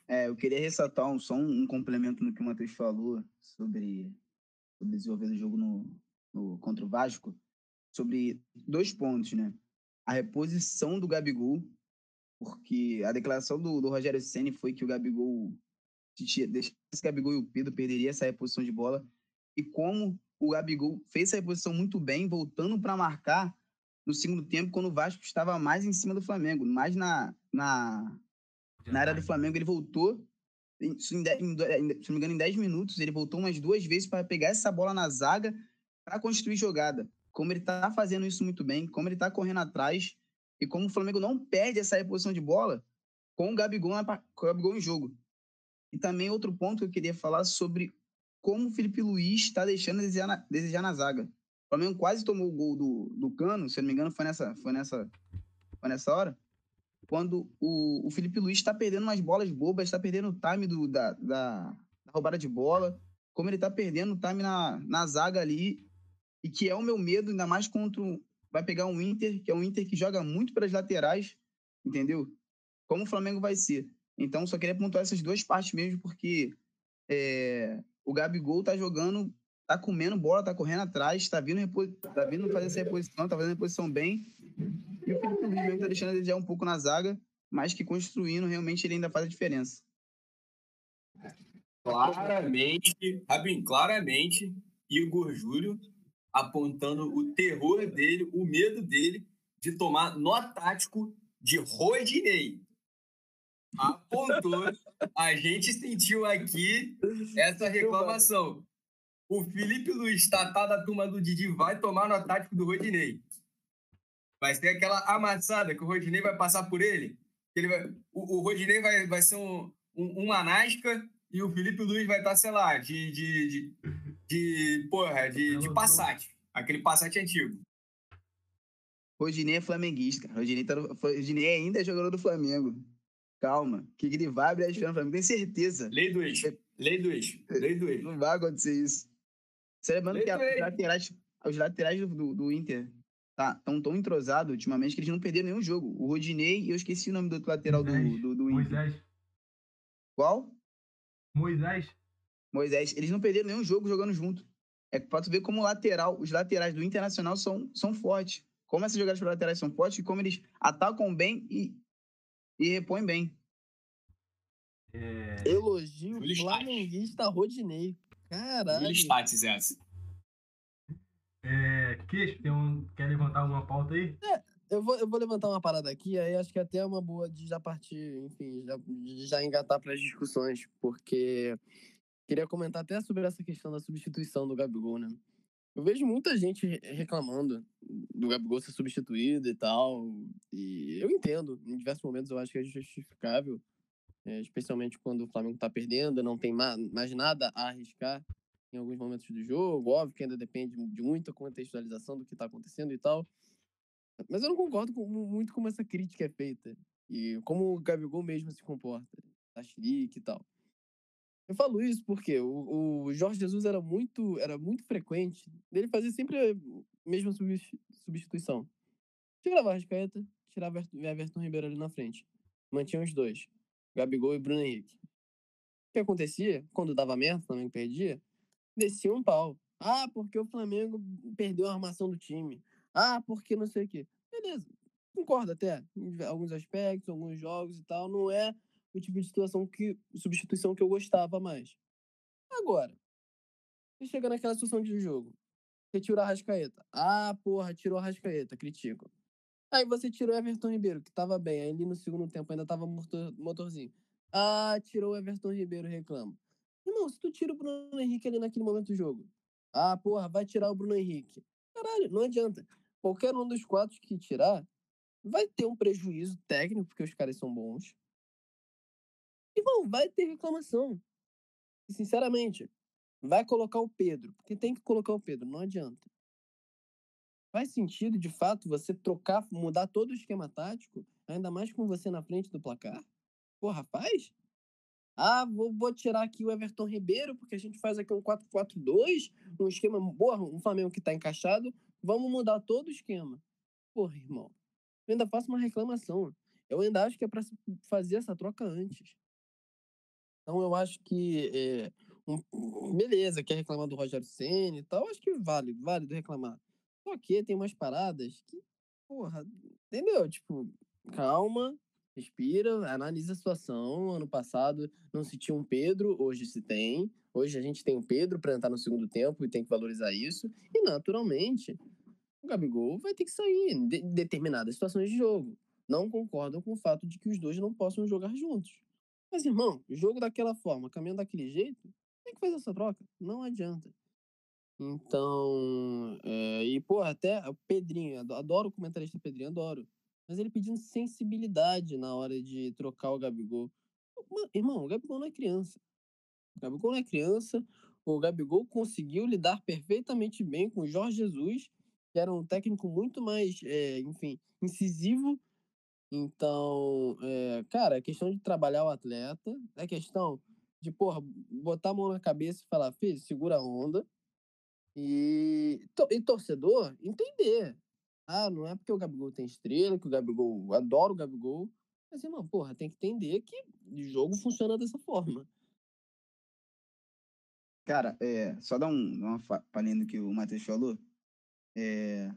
É, eu queria ressaltar um, só um, um, complemento no que o Matheus falou sobre, sobre desenvolver o jogo no, no, contra o Vasco, sobre dois pontos, né? A reposição do Gabigol, porque a declaração do, do Rogério Senni foi que o Gabigol, se deixasse o Gabigol e o Pedro, perderia essa reposição de bola. E como o Gabigol fez essa reposição muito bem, voltando para marcar no segundo tempo, quando o Vasco estava mais em cima do Flamengo, mais na, na, na área do Flamengo, ele voltou em- se não me engano, em 10 minutos, ele voltou umas duas vezes para pegar essa bola na zaga para construir jogada. Como ele tá fazendo isso muito bem, como ele tá correndo atrás e como o Flamengo não perde essa reposição de bola com o Gabigol, na, com o Gabigol em jogo. E também outro ponto que eu queria falar sobre como o Felipe Luiz está deixando a desejar na, desejar na zaga. O Flamengo quase tomou o gol do, do Cano, se eu não me engano, foi nessa, foi nessa, foi nessa hora. Quando o, o Felipe Luiz está perdendo umas bolas bobas, está perdendo o time do, da, da, da roubada de bola, como ele está perdendo o time na, na zaga ali, e que é o meu medo, ainda mais contra. Vai pegar um Inter, que é um Inter que joga muito pelas laterais, entendeu? Como o Flamengo vai ser. Então, só queria pontuar essas duas partes mesmo, porque é, o Gabigol tá jogando, tá comendo bola, tá correndo atrás, tá vindo, tá vindo fazer essa reposição, tá fazendo a reposição bem. E o Felipe Luiz tá deixando a desejar um pouco na zaga, mas que construindo realmente ele ainda faz a diferença. Claramente, Rabin, claramente, Igor Júlio apontando o terror dele, o medo dele de tomar nó tático de Rodinei. Apontou. A gente sentiu aqui essa reclamação. O Felipe Luiz, tatá da turma do Didi, vai tomar no tático do Rodinei. Vai ter aquela amassada que o Rodinei vai passar por ele. que Ele vai, o, o Rodinei vai, vai ser um, um, um anasca e o Felipe Luiz vai estar, sei lá, de, de, de, de porra, de, de Passat. Aquele Passat antigo. Rodinei é flamenguista, cara. Rodinei, tá no- Rodinei ainda é jogador do Flamengo. Calma, que ele vai abrir a no Flamengo, tenho certeza. Lei do ex. Lei do ex. Lei do ex. Não vai acontecer isso. Você lembrando que a- os laterais, os laterais do, do, Inter tá, tão tão entrosados ultimamente que eles não perderam nenhum jogo. O Rodinei e eu esqueci o nome do outro lateral do, do, do Inter. Moisés. Qual? Moisés. Moisés. Eles não perderam nenhum jogo jogando junto. É pra tu ver como o lateral, os laterais do Internacional são, são fortes. Como essas jogadas para laterais são fortes e como eles atacam bem e, e repõem bem. É, Elogio Stats. flamenguista Rodinei. Caralho. Essa. é, Queixo, tem um, quer levantar alguma pauta aí? Eu vou, eu vou levantar uma parada aqui, aí acho que até é uma boa de já partir, enfim, já, já engatar para as discussões, porque queria comentar até sobre essa questão da substituição do Gabigol, né? Eu vejo muita gente re- reclamando do Gabigol ser substituído e tal, e eu entendo, em diversos momentos eu acho que é justificável, é, especialmente quando o Flamengo tá perdendo, não tem ma- mais nada a arriscar em alguns momentos do jogo, óbvio que ainda depende de muita contextualização do que tá acontecendo e tal, mas eu não concordo com- muito como essa crítica é feita. E como o Gabigol mesmo se comporta. Tá chilique e tal. Eu falo isso porque o, o Jorge Jesus era muito, era muito frequente dele fazer sempre a mesma substi- substituição. Tirava a Arrascaeta, tirava Everton- Everton Ribeiro ali na frente. Mantinha os dois. Gabigol e Bruno Henrique. O que acontecia? Quando dava merda, o Flamengo perdia, descia um pau. Ah, porque o Flamengo perdeu a armação do time. Ah, porque não sei o quê. Beleza, concordo até. Em alguns aspectos, alguns jogos e tal. Não é o tipo de situação que, substituição que eu gostava mais. Agora, você chega naquela situação de jogo. Você tira a Rascaeta. Ah, porra, tirou a Rascaeta, critico. Aí você tirou o Everton Ribeiro, que tava bem. Aí ali no segundo tempo ainda tava motor, motorzinho. Ah, tirou o Everton Ribeiro, reclama. Irmão, se tu tira o Bruno Henrique ali naquele momento do jogo. Ah, porra, vai tirar o Bruno Henrique. Caralho, não adianta. Qualquer um dos quatro que tirar vai ter um prejuízo técnico, porque os caras são bons. E, bom, vai ter reclamação. E, sinceramente, vai colocar o Pedro, porque tem que colocar o Pedro, não adianta. Faz sentido, de fato, você trocar, mudar todo o esquema tático, ainda mais com você na frente do placar? Porra, faz? Ah, vou, vou tirar aqui o Everton Ribeiro, porque a gente faz aqui um 4-4-2, um esquema, porra, um Flamengo que tá encaixado, vamos mudar todo o esquema. Porra, irmão, eu ainda faço uma reclamação. Eu ainda acho que é se fazer essa troca antes. Então eu acho que, é, um- beleza, quer reclamar do Rogério Senna e tal, acho que vale, válido reclamar. Só que tem umas paradas que, porra, entendeu? Tipo, calma, respira, analisa a situação. Ano passado não se tinha um Pedro, hoje se tem. Hoje a gente tem um Pedro para entrar no segundo tempo e tem que valorizar isso. E naturalmente, o Gabigol vai ter que sair em de- determinadas situações de jogo. Não concordo com o fato de que os dois não possam jogar juntos. Mas, irmão, jogo daquela forma, caminhando daquele jeito, tem que fazer essa troca. Não adianta. Então, é, e, pô, até o Pedrinho, adoro o comentarista Pedrinho, adoro. Mas ele pedindo sensibilidade na hora de trocar o Gabigol. Irmão, o Gabigol não é criança. O Gabigol não é criança. O Gabigol conseguiu lidar perfeitamente bem com o Jorge Jesus, que era um técnico muito mais, é, enfim, incisivo. Então, é, cara, é questão de trabalhar o atleta, é questão de, porra, botar a mão na cabeça e falar, filho, segura a onda. E, e torcedor, entender. Ah, não é porque o Gabigol tem estrela, que o Gabigol adora o Gabigol. Mas, irmão, porra, tem que entender que o jogo funciona dessa forma. Cara, é, só dar um, uma palhinha do que o Matheus falou. É,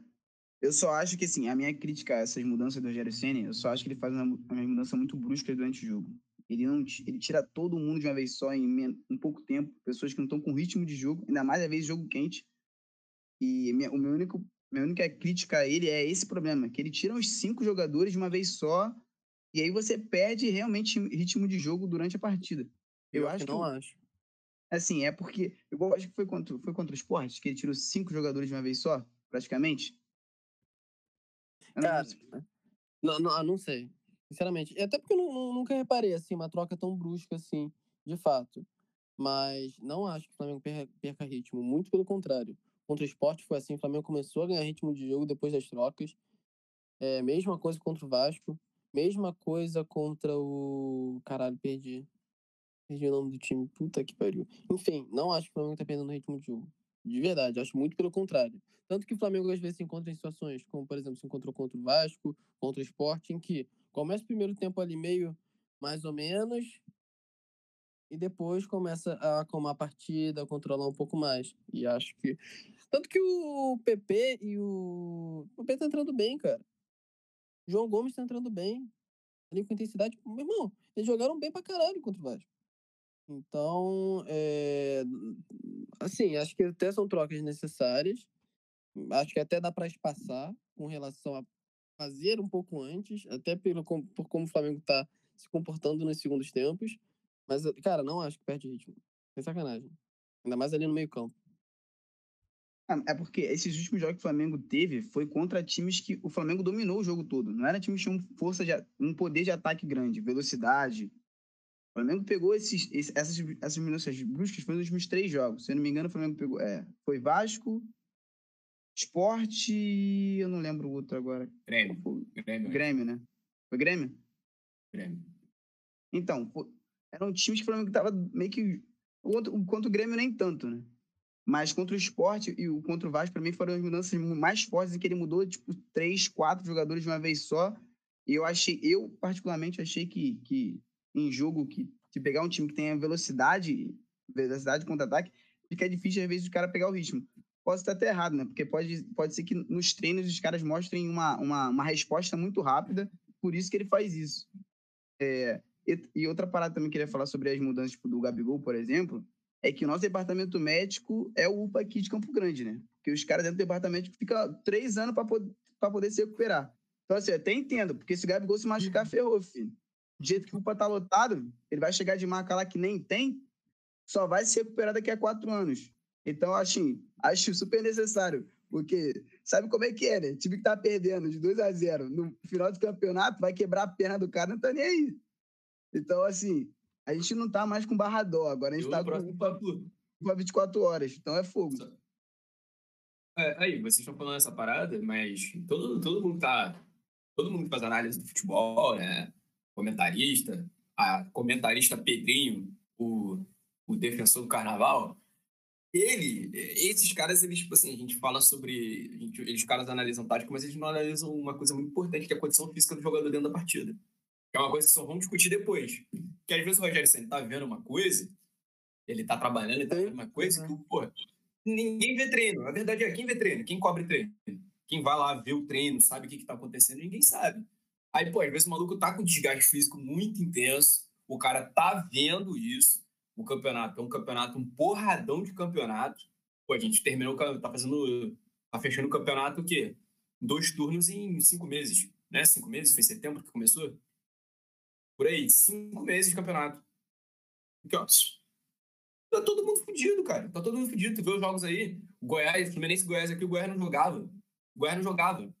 eu só acho que, assim, a minha crítica a essas mudanças do Rogério Senna, eu só acho que ele faz uma, uma mudança muito brusca durante o jogo. Ele não ele tira todo mundo de uma vez só em um pouco tempo, pessoas que não estão com ritmo de jogo, ainda mais às vezes jogo quente. E minha, o meu único, minha única crítica a ele é esse problema, que ele tira os cinco jogadores de uma vez só, e aí você perde realmente ritmo de jogo durante a partida. Eu, eu acho que não acho. Assim, é porque. Eu acho que foi contra, foi contra o esporte, que ele tirou cinco jogadores de uma vez só, praticamente. Cara, não, não, ah, não sei. Sinceramente. Até porque eu não, nunca reparei, assim, uma troca tão brusca, assim, de fato. Mas não acho que o Flamengo perca, perca ritmo. Muito pelo contrário. Contra o esporte foi assim, o Flamengo começou a ganhar ritmo de jogo depois das trocas. É, mesma coisa contra o Vasco. Mesma coisa contra o. Caralho, perdi. Perdi o nome do time. Puta que pariu. Enfim, não acho que o Flamengo tá perdendo ritmo de jogo. De verdade, acho muito pelo contrário. Tanto que o Flamengo às vezes se encontra em situações, como por exemplo, se encontrou contra o Vasco, contra o Sport, em que começa o primeiro tempo ali meio mais ou menos, e depois começa a acalmar a partida, a controlar um pouco mais. E acho que. Tanto que o PP e o. O PP tá entrando bem, cara. João Gomes tá entrando bem. Ali com intensidade. Meu irmão, eles jogaram bem pra caralho contra o Vasco. Então, é, assim, acho que até são trocas necessárias. Acho que até dá para espaçar com relação a fazer um pouco antes, até pelo, por como o Flamengo está se comportando nos segundos tempos. Mas, cara, não acho que perde ritmo. Sem sacanagem. Ainda mais ali no meio campo. É porque esses últimos jogos que o Flamengo teve foi contra times que o Flamengo dominou o jogo todo. Não era times que tinham força de, um poder de ataque grande, velocidade, o Flamengo pegou esses, essas, essas minúcias bruscas foi nos últimos três jogos. Se eu não me engano, o Flamengo pegou. É, foi Vasco, Esporte. Eu não lembro o outro agora. Grêmio. Grêmio, Grêmio né? Foi Grêmio? Grêmio. Então, eram times que o Flamengo tava meio que. Contra o Grêmio nem tanto, né? Mas contra o esporte e o contra o Vasco, para mim, foram as mudanças mais fortes em que ele mudou, tipo, três, quatro jogadores de uma vez só. E eu achei, eu particularmente achei que, que em jogo que, que pegar um time que tenha velocidade, velocidade de contra-ataque, fica difícil às vezes o cara pegar o ritmo. Posso estar até errado, né? Porque pode, pode ser que nos treinos os caras mostrem uma, uma, uma resposta muito rápida, por isso que ele faz isso. É, e, e, outra parada também que eu queria falar sobre as mudanças tipo, do Gabigol, por exemplo, é que o nosso departamento médico é o UPA aqui de Campo Grande, né? Porque os caras dentro do departamento ficam três anos para poder, poder se recuperar. Então, assim, eu até entendo, porque se o Gabigol se machucar, ferrou, filho do jeito que o UPA tá lotado, ele vai chegar de marca lá que nem tem, só vai se recuperar daqui a quatro anos. Então, assim, acho super necessário. Porque sabe como é que é, né? O time que tá perdendo de 2 a 0 no final do campeonato vai quebrar a perna do cara, não tá nem aí. Então, assim, a gente não tá mais com barrador, agora a gente Eu tá com UPA, UPA 24 horas. Então é fogo. É, aí, vocês estão falando essa parada, mas todo, todo mundo tá. Todo mundo que faz análise do futebol, né? comentarista, a comentarista Pedrinho, o, o defensor do carnaval, ele, esses caras, eles, tipo assim, a gente fala sobre, a gente, eles caras analisam tática, mas eles não analisam uma coisa muito importante, que é a condição física do jogador dentro da partida. É uma coisa que só vão discutir depois. Porque às vezes o Rogério Senna tá vendo uma coisa, ele tá trabalhando, ele tá vendo uma coisa que, pô, ninguém vê treino. Na verdade é quem vê treino, quem cobre treino. Quem vai lá ver o treino, sabe o que, que tá acontecendo, ninguém sabe. Aí, pô, às vezes o maluco tá com desgaste físico muito intenso, o cara tá vendo isso, o campeonato é um campeonato, um porradão de campeonato. Pô, a gente terminou, tá fazendo, tá fechando o campeonato o quê? Dois turnos em cinco meses, né? Cinco meses? Foi setembro que começou? Por aí, cinco meses de campeonato. Aqui, ó. Tá todo mundo fudido, cara. Tá todo mundo fudido. Tu vê os jogos aí, o Goiás, Fluminense e Goiás aqui, o Goiás não jogava. O Goiás não jogava.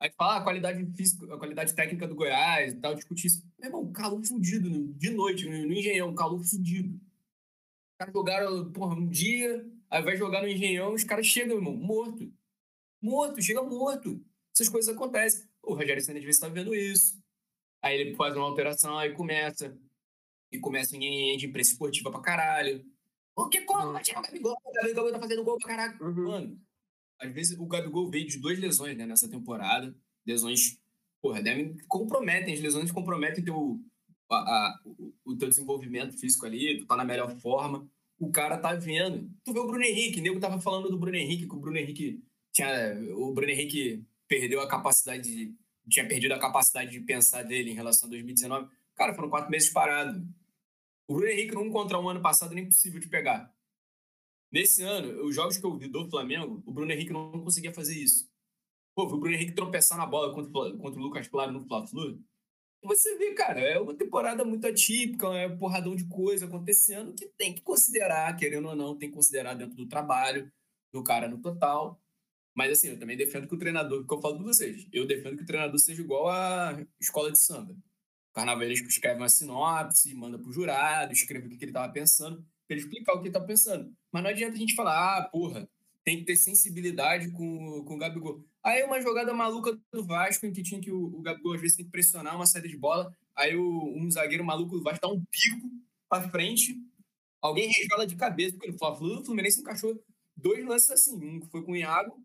Aí fala a qualidade física, a qualidade técnica do Goiás e tal, discutir isso. Meu irmão, calor fudido, né? de noite, no, no Engenhão, calor fudido. Os caras jogaram, porra, um dia, aí vai jogar no Engenhão, os caras chegam, irmão, morto. Morto, chega morto. Essas coisas acontecem. O Rogério Senna vezes tá vendo isso. Aí ele faz uma alteração, aí começa. E começa em de imprensa esportiva pra caralho. O que como vai tirar o Gabigol? O Gabigol tá fazendo gol pra caralho. Uhum. Mano, às vezes o Gabigol veio de duas lesões né, nessa temporada. Lesões, porra, devem, comprometem. As lesões comprometem teu, a, a, o, o teu desenvolvimento físico ali, tu tá na melhor forma. O cara tá vendo. Tu vê o Bruno Henrique, o nego tava falando do Bruno Henrique, que o Bruno Henrique tinha. O Bruno Henrique perdeu a capacidade de. Tinha perdido a capacidade de pensar dele em relação a 2019. Cara, foram quatro meses parado. O Bruno Henrique não contra um ano passado nem possível de pegar. Nesse ano, os jogos que eu vi do Flamengo, o Bruno Henrique não conseguia fazer isso. Pô, o Bruno Henrique tropeçar na bola contra, contra o Lucas Claro no Fla-Flu. Você vê, cara, é uma temporada muito atípica, é um porradão de coisa acontecendo que tem que considerar, querendo ou não, tem que considerar dentro do trabalho do cara no total. Mas assim, eu também defendo que o treinador, que eu falo pra vocês, eu defendo que o treinador seja igual a escola de samba. O carnavalesco escreve uma sinopse, manda pro jurado, escreve o que, ele tava pensando para ele explicar o que ele tá pensando. Mas não adianta a gente falar, ah, porra, tem que ter sensibilidade com, com o Gabigol. Aí uma jogada maluca do Vasco, em que tinha que o, o Gabigol às vezes tem que pressionar uma saída de bola, aí o, um zagueiro maluco do Vasco dá um pico para frente, alguém resvala de cabeça, porque Fla-Flu o Fluminense encaixou dois lances assim, um foi com o Iago,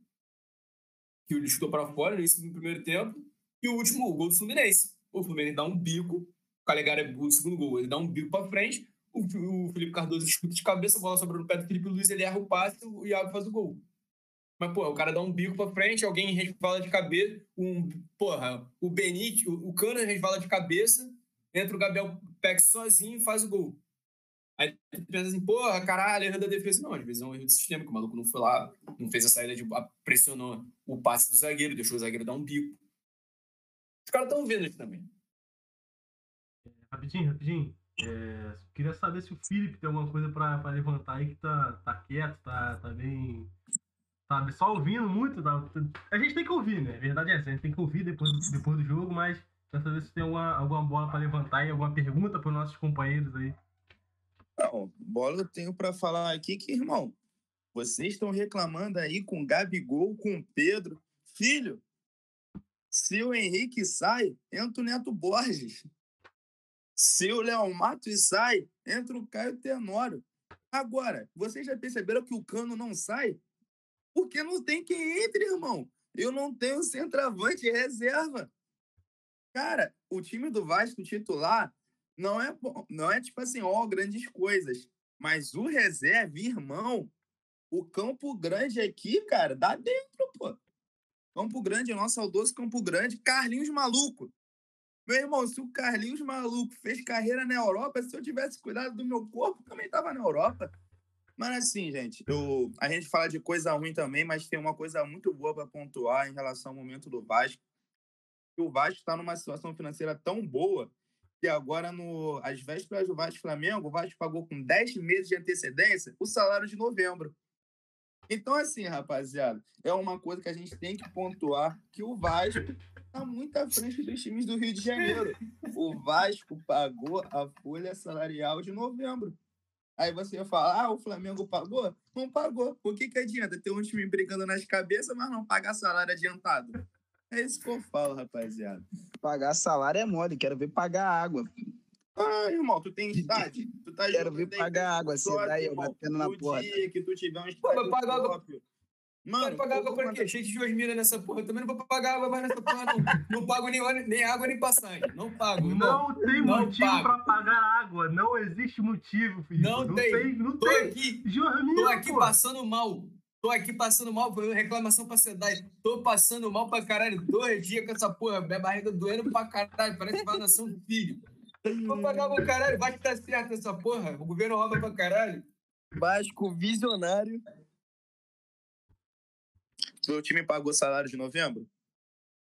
que o chutou para fora no primeiro tempo, e o último, o gol do Fluminense. O Fluminense dá um bico, o Calegari, o segundo gol, ele dá um bico para frente, o, o Felipe Cardoso escuta de cabeça, a bola sobra no pé do Felipe Luiz, ele erra o passe e o Iago faz o gol. Mas, pô, o cara dá um bico pra frente, alguém resvala de cabeça, um, porra, o Benite, o, o Cana resvala de cabeça, entra o Gabriel Pex sozinho e faz o gol. Aí tu pensa assim, porra, caralho, erro da defesa. Não, às vezes é um erro do sistema, que o maluco não foi lá, não fez a saída de. pressionou o passe do zagueiro, deixou o zagueiro dar um bico. Os caras estão vendo isso também. Rapidinho, rapidinho. É, queria saber se o Felipe tem alguma coisa para levantar aí que tá, tá quieto, tá, tá bem. Sabe, só ouvindo muito. Tá, a gente tem que ouvir, né? A verdade é essa, a gente tem que ouvir depois, depois do jogo, mas quero saber se tem alguma, alguma bola para levantar e alguma pergunta para os nossos companheiros aí. Não, bola eu tenho para falar aqui que, irmão, vocês estão reclamando aí com Gabigol, com Pedro. Filho, se o Henrique sai, entra o Neto Borges. Se o Léo Matos sai, entra o Caio Tenório. Agora, vocês já perceberam que o Cano não sai? Porque não tem quem entre, irmão. Eu não tenho centroavante reserva. Cara, o time do Vasco titular não é bom, não é tipo assim, ó, grandes coisas. Mas o reserva, irmão, o Campo Grande aqui, cara, dá dentro, pô. Campo Grande, nosso saudoso Campo Grande, Carlinhos maluco. Meu irmão, se o Carlinhos maluco fez carreira na Europa, se eu tivesse cuidado do meu corpo, também tava na Europa. Mas assim, gente, eu, a gente fala de coisa ruim também, mas tem uma coisa muito boa para pontuar em relação ao momento do Vasco. O Vasco está numa situação financeira tão boa que agora, no, às vésperas do Vasco Flamengo, o Vasco pagou com 10 meses de antecedência o salário de novembro. Então, assim, rapaziada, é uma coisa que a gente tem que pontuar que o Vasco está muito à frente dos times do Rio de Janeiro. O Vasco pagou a folha salarial de novembro. Aí você ia falar, ah, o Flamengo pagou? Não pagou. O que, que adianta ter um time brigando nas cabeças, mas não pagar salário adiantado? É isso que eu falo, rapaziada. Pagar salário é mole, quero ver pagar água. Ah, irmão, tu tem idade? Tu tá quero ver pagar água, você daí, batendo na porta. dia que tu tiver um Pô, mas pagar água... Mano, vai pagar água pra quê? Cheio de Josmina nessa porra. Eu também não vou pagar água mais nessa porra, não. Não pago nem, nem água nem passagem. Não pago. Irmão. Não tem não motivo pago. pra pagar água. Não existe motivo, filho. Não, não tem. tem. Não tô tem. aqui. Josmina, tô aqui pô. passando mal. Tô aqui passando mal, foi reclamação pra cidade. Tô passando mal pra caralho. Dois dias com essa porra. Minha barriga doendo pra caralho. Parece que vai nascer um filho. Vou pagar o caralho. Vai que tá certo essa porra. O governo rouba pra caralho. Vasco visionário. Seu time pagou salário de novembro?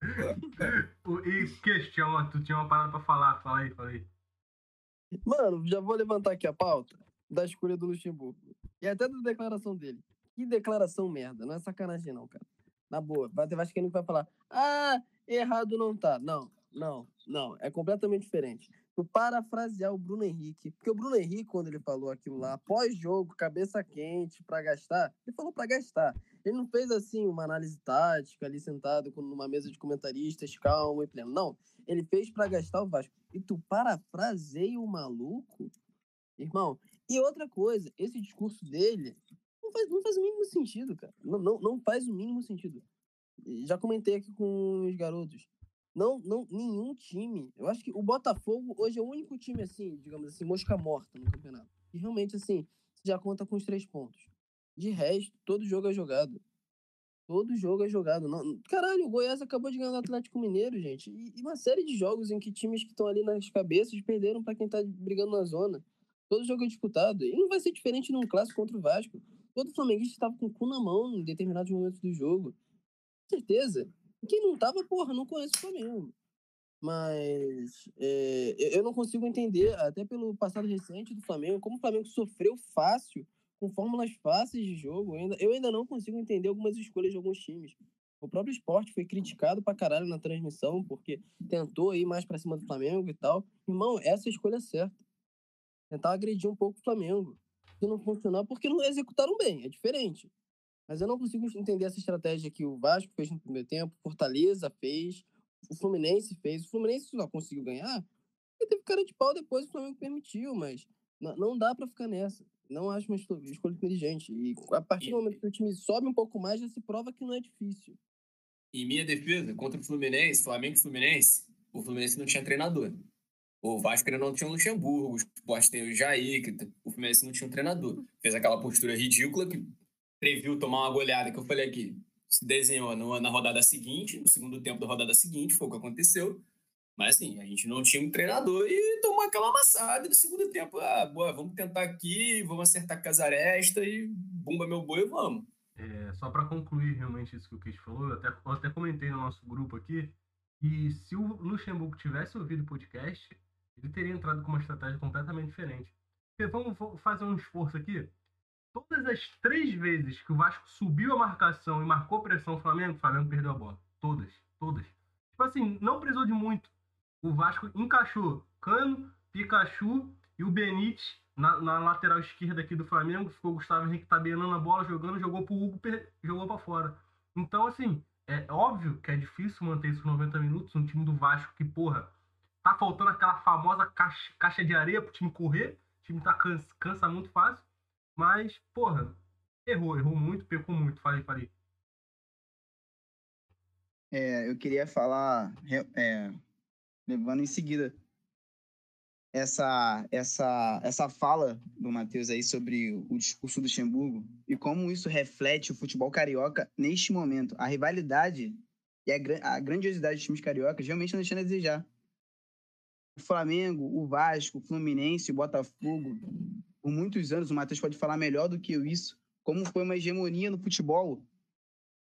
e questão, tu tinha uma parada pra falar, fala aí, fala aí. Mano, já vou levantar aqui a pauta da escolha do Luxemburgo. E até da declaração dele. Que declaração merda, não é sacanagem não, cara. Na boa, vai ter Vascaíno que vai falar, ah, errado não tá. Não, não, não, é completamente diferente. Tu parafrasear o Bruno Henrique, porque o Bruno Henrique, quando ele falou aquilo lá, pós-jogo, cabeça quente, para gastar, ele falou para gastar. Ele não fez assim uma análise tática ali sentado numa mesa de comentaristas, calmo e pleno. Não, ele fez para gastar o Vasco. E tu parafraseia o maluco? Irmão, e outra coisa, esse discurso dele não faz, não faz o mínimo sentido, cara. Não, não, não faz o mínimo sentido. Já comentei aqui com os garotos. Não, não, nenhum time. Eu acho que o Botafogo hoje é o único time, assim, digamos assim, mosca morta no campeonato. E realmente, assim, já conta com os três pontos. De resto, todo jogo é jogado. Todo jogo é jogado. Não, caralho, o Goiás acabou de ganhar do Atlético Mineiro, gente. E, e uma série de jogos em que times que estão ali nas cabeças perderam para quem tá brigando na zona. Todo jogo é disputado. E não vai ser diferente num clássico contra o Vasco. Todo flamenguista estava com o cu na mão em determinados momentos do jogo. Com certeza. Quem não tava, porra, não conhece o Flamengo. Mas é, eu não consigo entender, até pelo passado recente do Flamengo, como o Flamengo sofreu fácil, com fórmulas fáceis de jogo. Eu ainda, eu ainda não consigo entender algumas escolhas de alguns times. O próprio esporte foi criticado pra caralho na transmissão, porque tentou ir mais pra cima do Flamengo e tal. Irmão, essa é a escolha certa. Tentar agredir um pouco o Flamengo. Se não funcionar, porque não executaram bem, é diferente. Mas eu não consigo entender essa estratégia que o Vasco fez no primeiro tempo, Fortaleza fez, o Fluminense fez. O Fluminense só conseguiu ganhar porque teve cara de pau depois o Flamengo permitiu, mas não dá para ficar nessa. Não acho uma escolha inteligente. E a partir do momento que o time sobe um pouco mais, já se prova que não é difícil. Em minha defesa, contra o Fluminense, Flamengo e Fluminense, o Fluminense não tinha treinador. O Vasco não tinha o Luxemburgo, o Sport tem o Jair, que o Fluminense não tinha um treinador. Fez aquela postura ridícula que previu tomar uma goleada que eu falei aqui. Se desenhou na rodada seguinte, no segundo tempo da rodada seguinte, foi o que aconteceu. Mas assim, a gente não tinha um treinador e tomou aquela amassada no segundo tempo. Ah, boa, vamos tentar aqui, vamos acertar Casaresta e bumba meu boi e vamos. É, só para concluir realmente isso que o Kish falou, eu até, eu até comentei no nosso grupo aqui, que se o Luxemburgo tivesse ouvido o podcast, ele teria entrado com uma estratégia completamente diferente. Porque vamos fazer um esforço aqui todas as três vezes que o Vasco subiu a marcação e marcou pressão no Flamengo, o Flamengo perdeu a bola. Todas, todas. Tipo assim, não precisou de muito. O Vasco encaixou Cano, Pikachu e o Benítez na, na lateral esquerda aqui do Flamengo. Ficou o Gustavo Henrique tabelando a bola, jogando, jogou pro Hugo, jogou para fora. Então, assim, é óbvio que é difícil manter isso por 90 minutos. Um time do Vasco que, porra, tá faltando aquela famosa caixa, caixa de areia pro time correr. O time tá cansa, cansa muito fácil. Mas, porra, errou, errou muito, pecou muito. Falei, falei. É, eu queria falar, é, levando em seguida essa, essa, essa fala do Matheus aí sobre o discurso do Luxemburgo e como isso reflete o futebol carioca neste momento. A rivalidade e a, a grandiosidade dos times cariocas realmente não deixando a desejar. O Flamengo, o Vasco, o Fluminense, o Botafogo, por muitos anos, o Matheus pode falar melhor do que eu isso, como foi uma hegemonia no futebol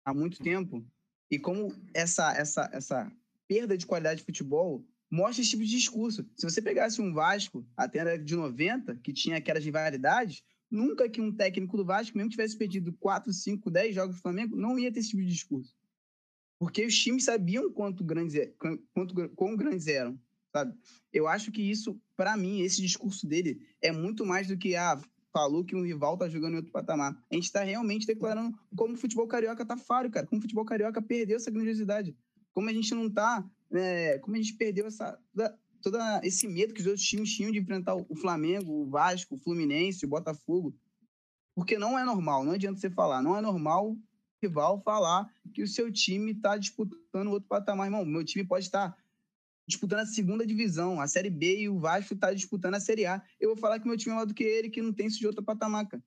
há muito tempo e como essa, essa, essa perda de qualidade de futebol mostra esse tipo de discurso. Se você pegasse um Vasco até a década de 90, que tinha aquelas rivalidades, nunca que um técnico do Vasco, mesmo tivesse pedido 4, 5, 10 jogos do Flamengo, não ia ter esse tipo de discurso. Porque os times sabiam quanto grandes, é, quanto, quão grandes eram sabe? Eu acho que isso, para mim, esse discurso dele é muito mais do que, ah, falou que um rival tá jogando em outro patamar. A gente tá realmente declarando como o futebol carioca tá falho, cara. Como o futebol carioca perdeu essa grandiosidade. Como a gente não tá, é, como a gente perdeu essa, todo esse medo que os outros times tinham de enfrentar o Flamengo, o Vasco, o Fluminense, o Botafogo. Porque não é normal, não adianta você falar, não é normal o rival falar que o seu time está disputando outro patamar. Irmão, meu time pode estar disputando a segunda divisão, a Série B e o Vasco está disputando a Série A. Eu vou falar que meu time é maior do que ele, que não tem isso de outra patamaca.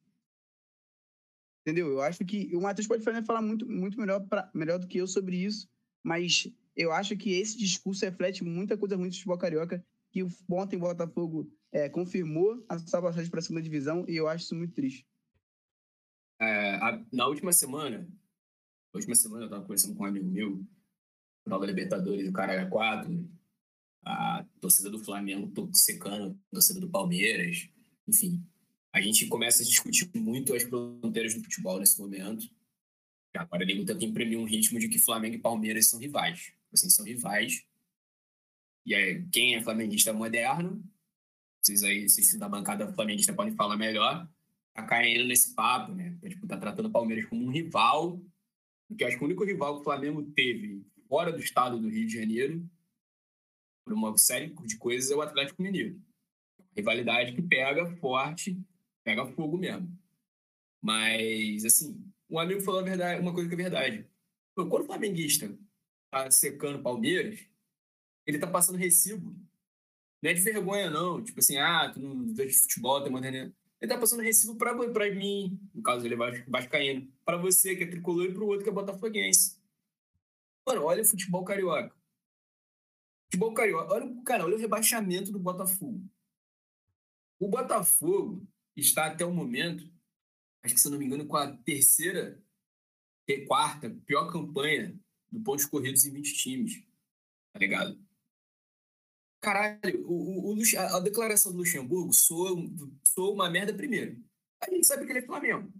Entendeu? Eu acho que o Matheus pode falar muito, muito melhor, pra, melhor do que eu sobre isso, mas eu acho que esse discurso reflete muita coisa ruim do futebol carioca, que ontem o Botafogo é, confirmou a sua passagem para a segunda divisão, e eu acho isso muito triste. É, a, na última semana, na última semana eu estava conversando com um amigo meu, Nova Libertadores, o cara 4, a torcida do Flamengo secando a torcida do Palmeiras, enfim. A gente começa a discutir muito as fronteiras do futebol nesse momento. Agora ele tenta imprimir um ritmo de que Flamengo e Palmeiras são rivais. Assim, são rivais. E aí, quem é flamenguista moderno, vocês aí, vocês da bancada flamenguista podem falar melhor, tá caindo nesse papo, né? Tipo, tá tratando o Palmeiras como um rival, porque acho que o único rival que o Flamengo teve fora do estado do Rio de Janeiro, por uma série de coisas, é o Atlético Mineiro. Rivalidade que pega forte, pega fogo mesmo. Mas, assim, um amigo falou verdade, uma coisa que é verdade. Quando o flamenguista tá secando Palmeiras, ele tá passando recibo. Não é de vergonha, não. Tipo assim, ah, tu não vê de futebol, tem moderno. Ele tá passando recibo pra, pra mim, no caso ele é vascaíno, pra você que é tricolor e pro outro que é botafoguense. Mano, olha o futebol carioca. Futebol carioca. Olha, cara, olha o rebaixamento do Botafogo. O Botafogo está até o momento, acho que se não me engano, com a terceira e quarta pior campanha do pontos corridos em 20 times. Tá ligado? Caralho, o, o, o, a declaração do Luxemburgo soa, soa uma merda primeiro. A gente sabe que ele é Flamengo.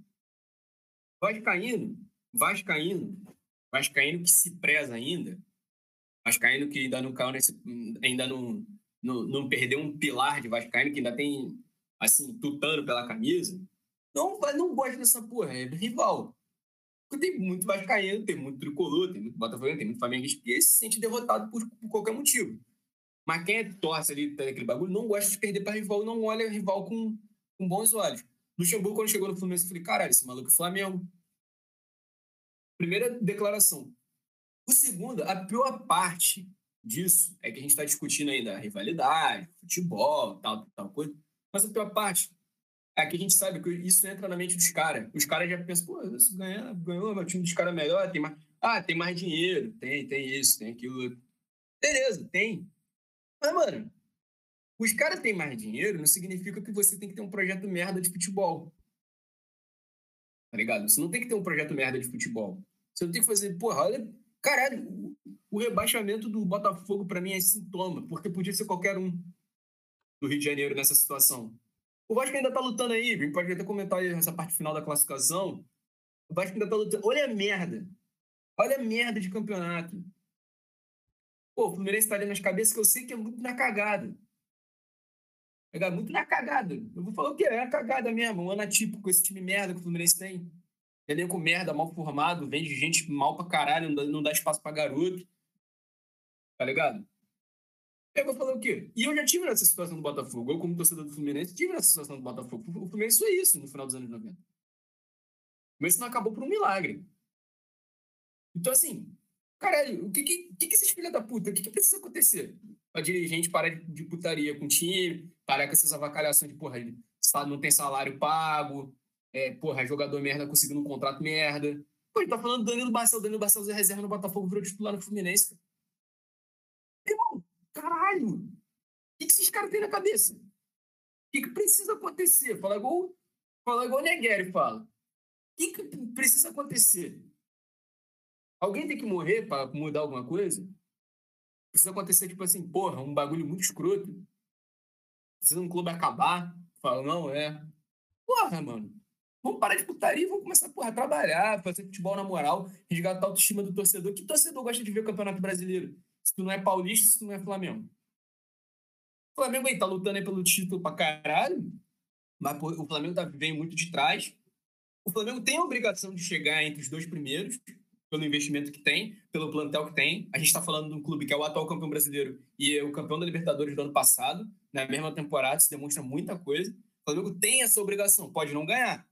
Vascaíno, Vascaíno, Vascaíno que se preza ainda, Vascaíno que ainda não caiu nesse, ainda não, não, não perdeu um pilar de Vascaíno, que ainda tem, assim, tutano pela camisa, não, não gosta dessa porra, é rival. Porque tem muito Vascaíno, tem muito Tricolor, tem muito Botafogo, tem muito Flamengo que se sente derrotado por, por qualquer motivo. Mas quem é torce ali daquele bagulho não gosta de perder para rival, não olha rival com, com bons olhos. Luxemburgo, quando chegou no Fluminense, eu falei, caralho, esse maluco é Flamengo. Primeira declaração. O segundo, a pior parte disso é que a gente está discutindo ainda a rivalidade, futebol, tal, tal coisa. Mas a pior parte é que a gente sabe que isso entra na mente dos caras. Os caras já pensam, pô, se ganhar, ganhou, meu time dos caras é melhor, tem mais. Ah, tem mais dinheiro, tem, tem isso, tem aquilo. Beleza, tem. Mas, mano, os caras têm mais dinheiro não significa que você tem que ter um projeto merda de futebol. Tá ligado? Você não tem que ter um projeto merda de futebol. Você não tem que fazer, porra, olha, caralho, o rebaixamento do Botafogo para mim é sintoma, porque podia ser qualquer um do Rio de Janeiro nessa situação. O Vasco ainda tá lutando aí, pode até comentar aí essa parte final da classificação. O Vasco ainda tá lutando. Olha a merda. Olha a merda de campeonato. Pô, o Fluminense tá ali nas cabeças que eu sei que é muito na cagada. É muito na cagada. Eu vou falar o quê? É a cagada mesmo. Um ano atípico, esse time merda que o Fluminense tem. Elenco merda, mal formado, vende gente mal pra caralho, não dá, espaço pra garoto. Tá ligado? Eu vou falar o quê? E eu já tive nessa situação do Botafogo. Eu, como torcedor do Fluminense, tive nessa situação do Botafogo. O Fluminense foi isso no final dos anos 90. Mas isso não acabou por um milagre. Então, assim, Caralho, o que que, que, que esses filhos da puta, o que, que precisa acontecer? A dirigente parar de putaria com o time, parar com essas avacalhações de, porra, não tem salário pago, é, porra, jogador merda conseguindo um contrato merda. Pô, ele tá falando do Danilo Barcelos, Danilo Barcelos é reserva no Botafogo, virou titular no Fluminense. Cara. Irmão, caralho, o que, esses caras têm na cabeça? O que, que precisa acontecer? Fala igual, fala igual o Negueri fala. O que, que precisa acontecer? Alguém tem que morrer para mudar alguma coisa? Precisa acontecer, tipo assim, porra, um bagulho muito escroto. Precisa um clube acabar. Fala, não, é. Porra, mano. Vamos parar de putaria e vamos começar porra, a trabalhar, fazer futebol na moral, resgatar a autoestima do torcedor. Que torcedor gosta de ver o Campeonato Brasileiro? Se tu não é paulista, se tu não é Flamengo. O Flamengo aí tá lutando aí pelo título pra caralho, mas o Flamengo tá, vem muito de trás. O Flamengo tem a obrigação de chegar entre os dois primeiros pelo investimento que tem, pelo plantel que tem. A gente está falando de um clube que é o atual campeão brasileiro e é o campeão da Libertadores do ano passado, na mesma temporada, se demonstra muita coisa. O Flamengo tem essa obrigação, pode não ganhar,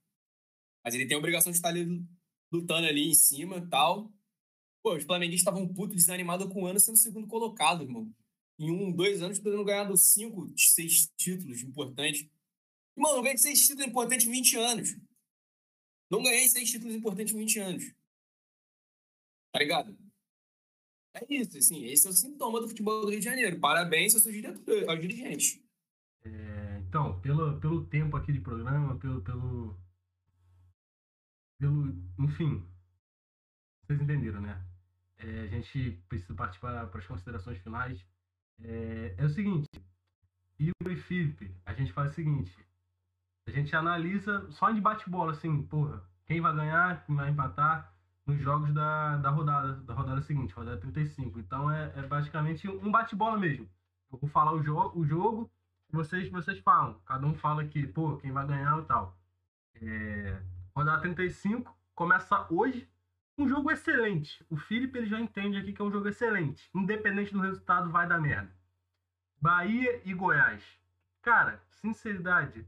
mas ele tem a obrigação de estar ali lutando ali em cima tal. Pô, os flamenguistas estavam puto desanimados com o ano sendo segundo colocado, irmão. Em um, dois anos, podendo ganhar dos cinco, seis títulos importantes. Irmão, eu ganhei seis títulos importantes em 20 anos. Não ganhei seis títulos importantes em 20 anos. Tá ligado? É isso, assim, esse é o sintoma do futebol do Rio de Janeiro. Parabéns aos seus aos dirigentes. É, então, pelo, pelo tempo aqui de programa, pelo, pelo, pelo. Enfim, vocês entenderam, né? é, a gente precisa partir para, para as considerações finais. É, é o seguinte, Igor e Felipe, a gente faz o seguinte, a gente analisa só em bate-bola, assim, porra, quem vai ganhar, quem vai empatar nos jogos da, da rodada, da rodada seguinte, rodada 35. Então é, é basicamente um bate-bola mesmo. Eu vou falar o, jo o jogo, vocês, vocês falam. Cada um fala aqui, pô, quem vai ganhar e tal. É, rodada 35 começa hoje. Um jogo excelente. O Felipe ele já entende aqui que é um jogo excelente. Independente do resultado, vai dar merda. Bahia e Goiás. Cara, sinceridade,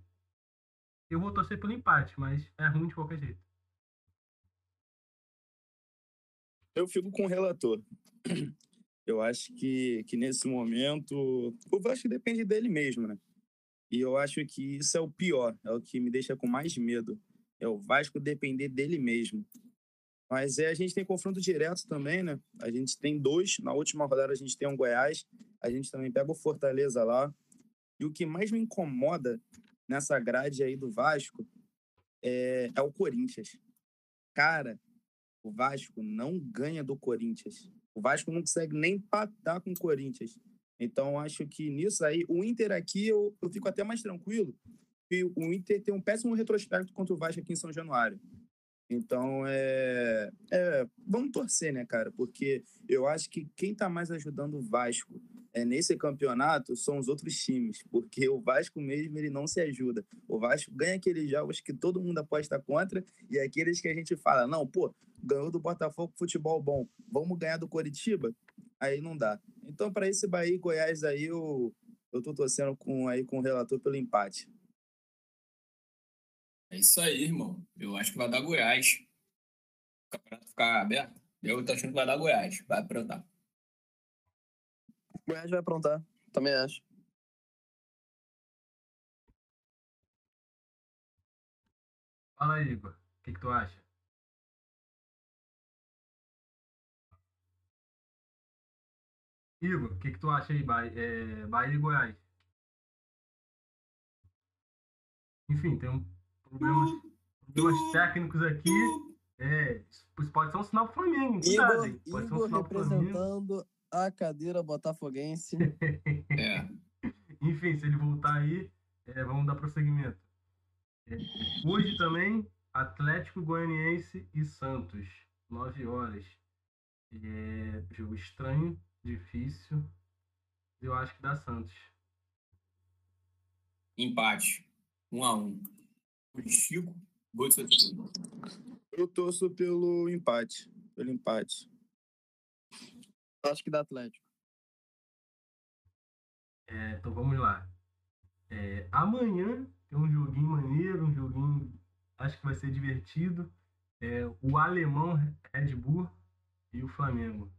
eu vou torcer pelo empate, mas é ruim de qualquer jeito. Eu fico com o relator. Eu acho que, que nesse momento o Vasco depende dele mesmo, né? E eu acho que isso é o pior, é o que me deixa com mais medo. É o Vasco depender dele mesmo. Mas é, a gente tem confronto direto também, né? A gente tem dois. Na última rodada a gente tem um Goiás. A gente também pega o Fortaleza lá. E o que mais me incomoda nessa grade aí do Vasco é, é o Corinthians. Cara, o Vasco não ganha do Corinthians. O Vasco não consegue nem empatar com o Corinthians. Então, acho que nisso aí, o Inter aqui, eu, eu fico até mais tranquilo, o Inter tem um péssimo retrospecto contra o Vasco aqui em São Januário. Então, é, é, vamos torcer, né, cara? Porque eu acho que quem está mais ajudando o Vasco é, nesse campeonato são os outros times, porque o Vasco mesmo ele não se ajuda. O Vasco ganha aqueles jogos que todo mundo aposta contra e aqueles que a gente fala, não, pô, ganhou do Botafogo futebol bom, vamos ganhar do Coritiba? Aí não dá. Então, para esse Bahia e Goiás aí, eu, eu tô torcendo com, aí, com o relator pelo empate. É isso aí, irmão. Eu acho que vai dar Goiás. O campeonato ficar aberto. Eu tô achando que vai dar Goiás. Vai aprontar. Goiás vai aprontar. Também acho. Fala aí, Igor. O que, que tu acha? Igor, o que, que tu acha aí, Bahia, é, Bahia e Goiás? Enfim, tem um problemas, problemas técnicos aqui. É, isso pode ser um sinal pro Flamengo. Cuidado, Igor? Pode ser um Igor sinal representando a cadeira botafoguense. É. Enfim, se ele voltar aí, é, vamos dar prosseguimento. É, hoje também, Atlético Goianiense e Santos, 9 horas. É, jogo estranho, difícil. Eu acho que dá Santos. Empate. Um a um. Chico, gol de time. Eu torço pelo empate. Pelo empate. acho que dá Atlético. É, então vamos lá. É, amanhã tem um joguinho maneiro, um joguinho acho que vai ser divertido. É, o alemão Red Bull e o Flamengo.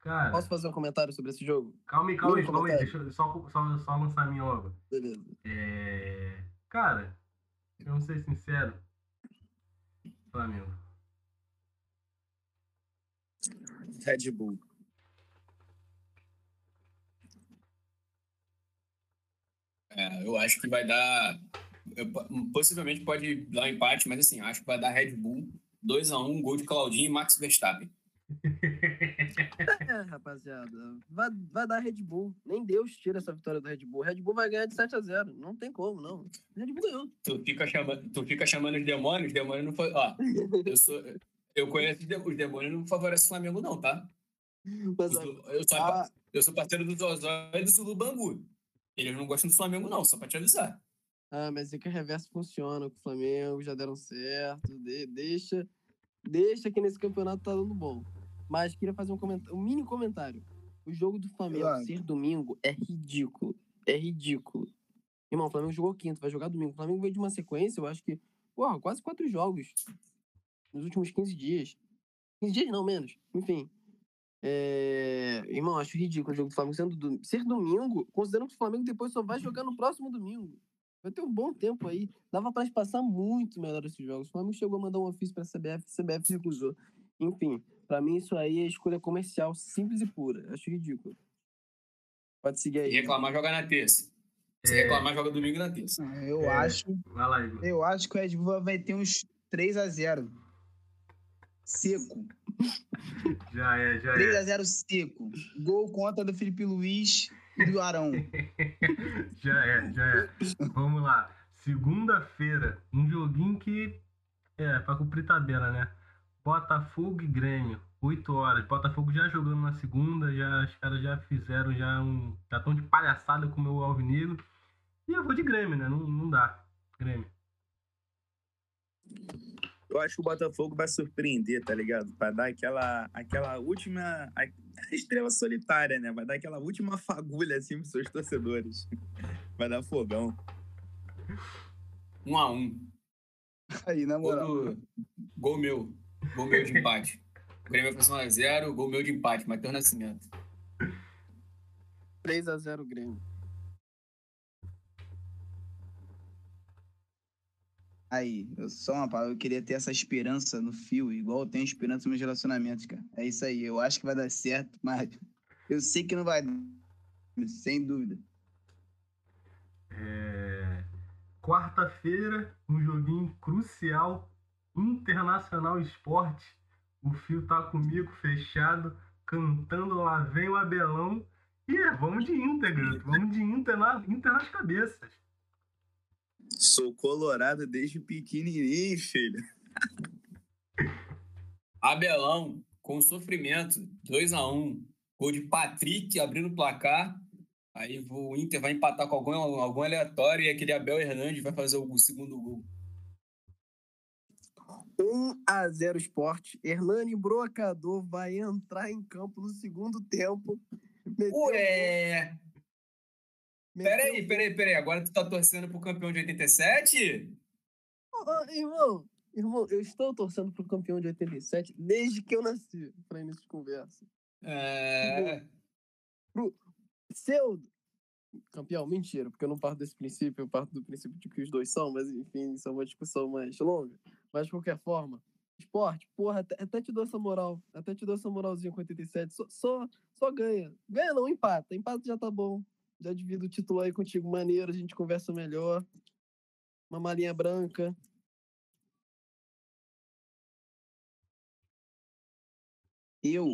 Cara, Posso fazer um comentário sobre esse jogo? calma aí, calma aí, calma aí. Deixa eu só, só, só lançar a minha logo. Beleza. É, cara, vamos ser sincero. Flamengo. Red Bull. É, eu acho que vai dar. eu- possivelmente pode dar um empate, mas assim, acho que vai dar Red Bull 2x1, gol de Claudinho e Max Verstappen. É, rapaziada. Vai, vai dar Red Bull. Nem Deus tira essa vitória do Red Bull. Red Bull vai ganhar de 7 a 0 Não tem como, não. Red Bull ganhou. Tu fica chamando, tu fica chamando os demônios, os demônios não foi. Ó, eu sou. Eu conheço os de- os demônios não favorecem o Flamengo, não, tá? Mas, Os do- Eu sou, ah, eu sou parceiro do Zozó e do Zulu Bangu. Eles não gostam do Flamengo, não, só pra te avisar. ah, mas é que o reverso funciona com o Flamengo, já deram certo. de- deixa, deixa que nesse campeonato tá dando bom. Mas queria fazer um, comentário, um mini comentário. O jogo do Flamengo Claro. ser domingo é ridículo. É ridículo. Irmão, o Flamengo jogou quinto, vai jogar domingo. O Flamengo veio de uma sequência, eu acho que, porra, quase quatro jogos nos últimos 15 dias. 15 dias não, menos. Enfim. É... Irmão, acho ridículo o jogo do Flamengo sendo do... ser domingo, considerando que o Flamengo depois só vai jogar no próximo domingo. Vai ter um bom tempo aí. Dava pra passar muito melhor esses jogos. O Flamengo chegou a mandar um ofício pra CBF, a CBF recusou. Enfim, pra mim isso aí é escolha comercial simples e pura. Acho ridículo. Pode seguir Se aí. reclamar, joga na terça. Se É. reclamar, joga domingo na terça. Eu É. acho. Vai lá, Igor. Eu acho que o Red Bull vai ter uns 3 a 0 Seco. Já é, já é. 3x0 seco. Gol contra do Felipe Luiz e do Arão. Já é, já é. Vamos lá. Segunda-feira, um joguinho que é pra cumprir tabela, né? Botafogo e Grêmio, 8 horas. Botafogo já jogando na segunda, já os caras já fizeram já um. Já estão de palhaçada com o meu Alvinegro. E eu vou de Grêmio, né? Não, não dá. Grêmio. Eu acho que o Botafogo vai surpreender, tá ligado? Vai dar aquela, aquela última. A estrela solitária, né? Vai dar aquela última fagulha assim pros seus torcedores. Vai dar fogão. Um a um. Aí, na Gol, moral. do... gol meu. Gol meu de empate. O Grêmio vai fazer 1x0, gol meu de empate. Matheus Nascimento. 3x0 Grêmio. Aí, eu só uma palavra, eu queria ter essa esperança no fio, igual eu tenho esperança nos meus relacionamentos, cara. É isso aí, eu acho que vai dar certo, mas eu sei que não vai dar, sem dúvida. É, Quarta-feira, um joguinho crucial, Internacional Esporte. O fio tá comigo, fechado, cantando lá vem o Abelão. E é, vamos de Inter, garoto. Vamos de Inter, na, Inter nas cabeças. Sou colorado desde pequenininho, filho. Abelão, com sofrimento, 2x1. Gol de Patrick abrindo o placar. Aí o Inter vai empatar com algum, algum aleatório e aquele Abel Hernandes vai fazer o segundo gol. 1x0 Sport. Hernani Brocador vai entrar em campo no segundo tempo. Ué! meteu Peraí, peraí, peraí. Agora tu tá torcendo pro campeão de 87? Ô, ô, irmão, irmão, eu estou torcendo pro campeão de 87 desde que eu nasci, pra início de conversa. É. Seu campeão, mentira, porque eu não parto desse princípio, eu parto do princípio de que os dois são, mas enfim, isso é uma discussão mais longa. Mas de qualquer forma, esporte, porra, até, até te dou essa moral, até te dou essa moralzinha com 87, só, só, só ganha. Ganha não, empata, empata já tá bom. Já divido o título aí contigo, maneiro, a gente conversa melhor. Uma malinha branca. Eu,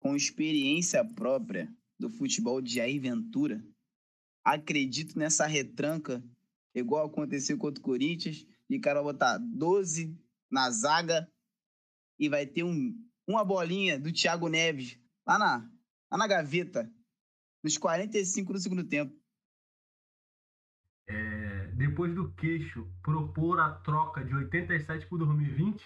com experiência própria do futebol de Jair Ventura, acredito nessa retranca, igual aconteceu contra o Corinthians, e o cara vai botar 12 na zaga e vai ter um, uma bolinha do Thiago Neves lá na, lá na gaveta, nos 45 do segundo tempo. É, depois do queixo propor a troca de 87 por 2020,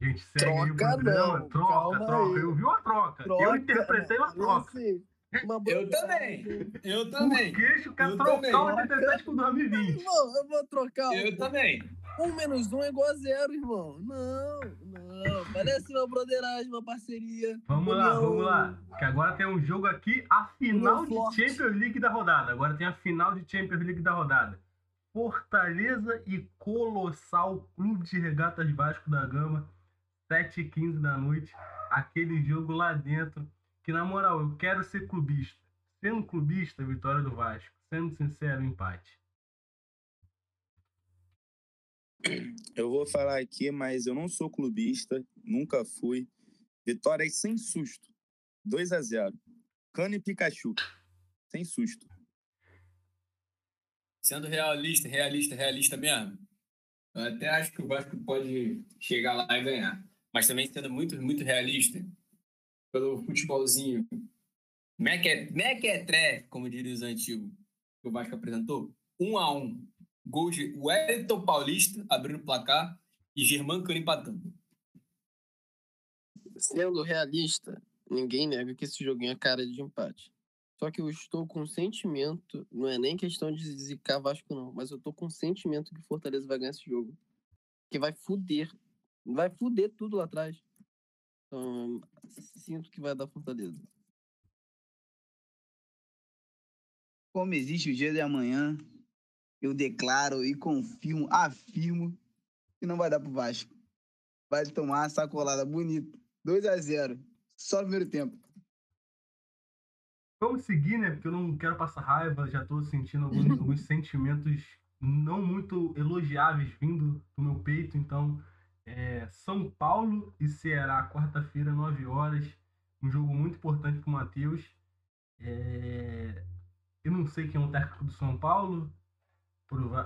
a gente segue o Troca programa. não, troca, calma troca. aí. Eu vi uma troca. Eu interpretei uma troca. Assim, Eu também. Eu O também. queixo quer Eu trocar também. o 87 por 2020. Irmão, eu vou trocar. Eu também. Um menos um é igual a zero, irmão. Não, não. Parece uma broderagem, uma parceria. Vamos lá, União. vamos lá. Que agora tem um jogo aqui, a final de forte. Champions League da rodada. Agora tem a final de Champions League da rodada. Fortaleza e Colossal Clube de Regatas Vasco da Gama, 7h15 da noite. Aquele jogo lá dentro. Que na moral, eu quero ser clubista. Sendo clubista, vitória do Vasco. Sendo sincero, empate. Eu vou falar aqui, mas eu não sou clubista, nunca fui. Vitórias sem susto. 2 a 0 Cano e Pikachu. Sem susto. Sendo realista, realista, realista mesmo. Eu até acho que o Vasco pode chegar lá e ganhar. Mas também sendo muito, muito realista, pelo futebolzinho meque- mequetré, como diriam os antigos, que o Vasco apresentou, um a um. Gol de Wellington Paulista abrindo o placar e Germán Cano empatando. Sendo realista, ninguém nega que esse joguinho é cara de empate. Só que eu estou com sentimento, não é nem questão de zicar Vasco, não, mas eu tô com sentimento que Fortaleza vai ganhar esse jogo. Que vai fuder. Vai fuder tudo lá atrás. Então, sinto que vai dar Fortaleza. Como existe o dia de amanhã, eu declaro e confirmo, afirmo que não vai dar pro Vasco. Vai tomar uma sacolada bonita. 2 a 0 Só no primeiro tempo. Vamos seguir, né? Porque eu não quero passar raiva, já tô sentindo alguns, alguns sentimentos não muito elogiáveis vindo do meu peito, então É, São Paulo e Ceará, quarta-feira, 9 horas. Um jogo muito importante para o Matheus. É, eu não sei quem é o técnico do São Paulo.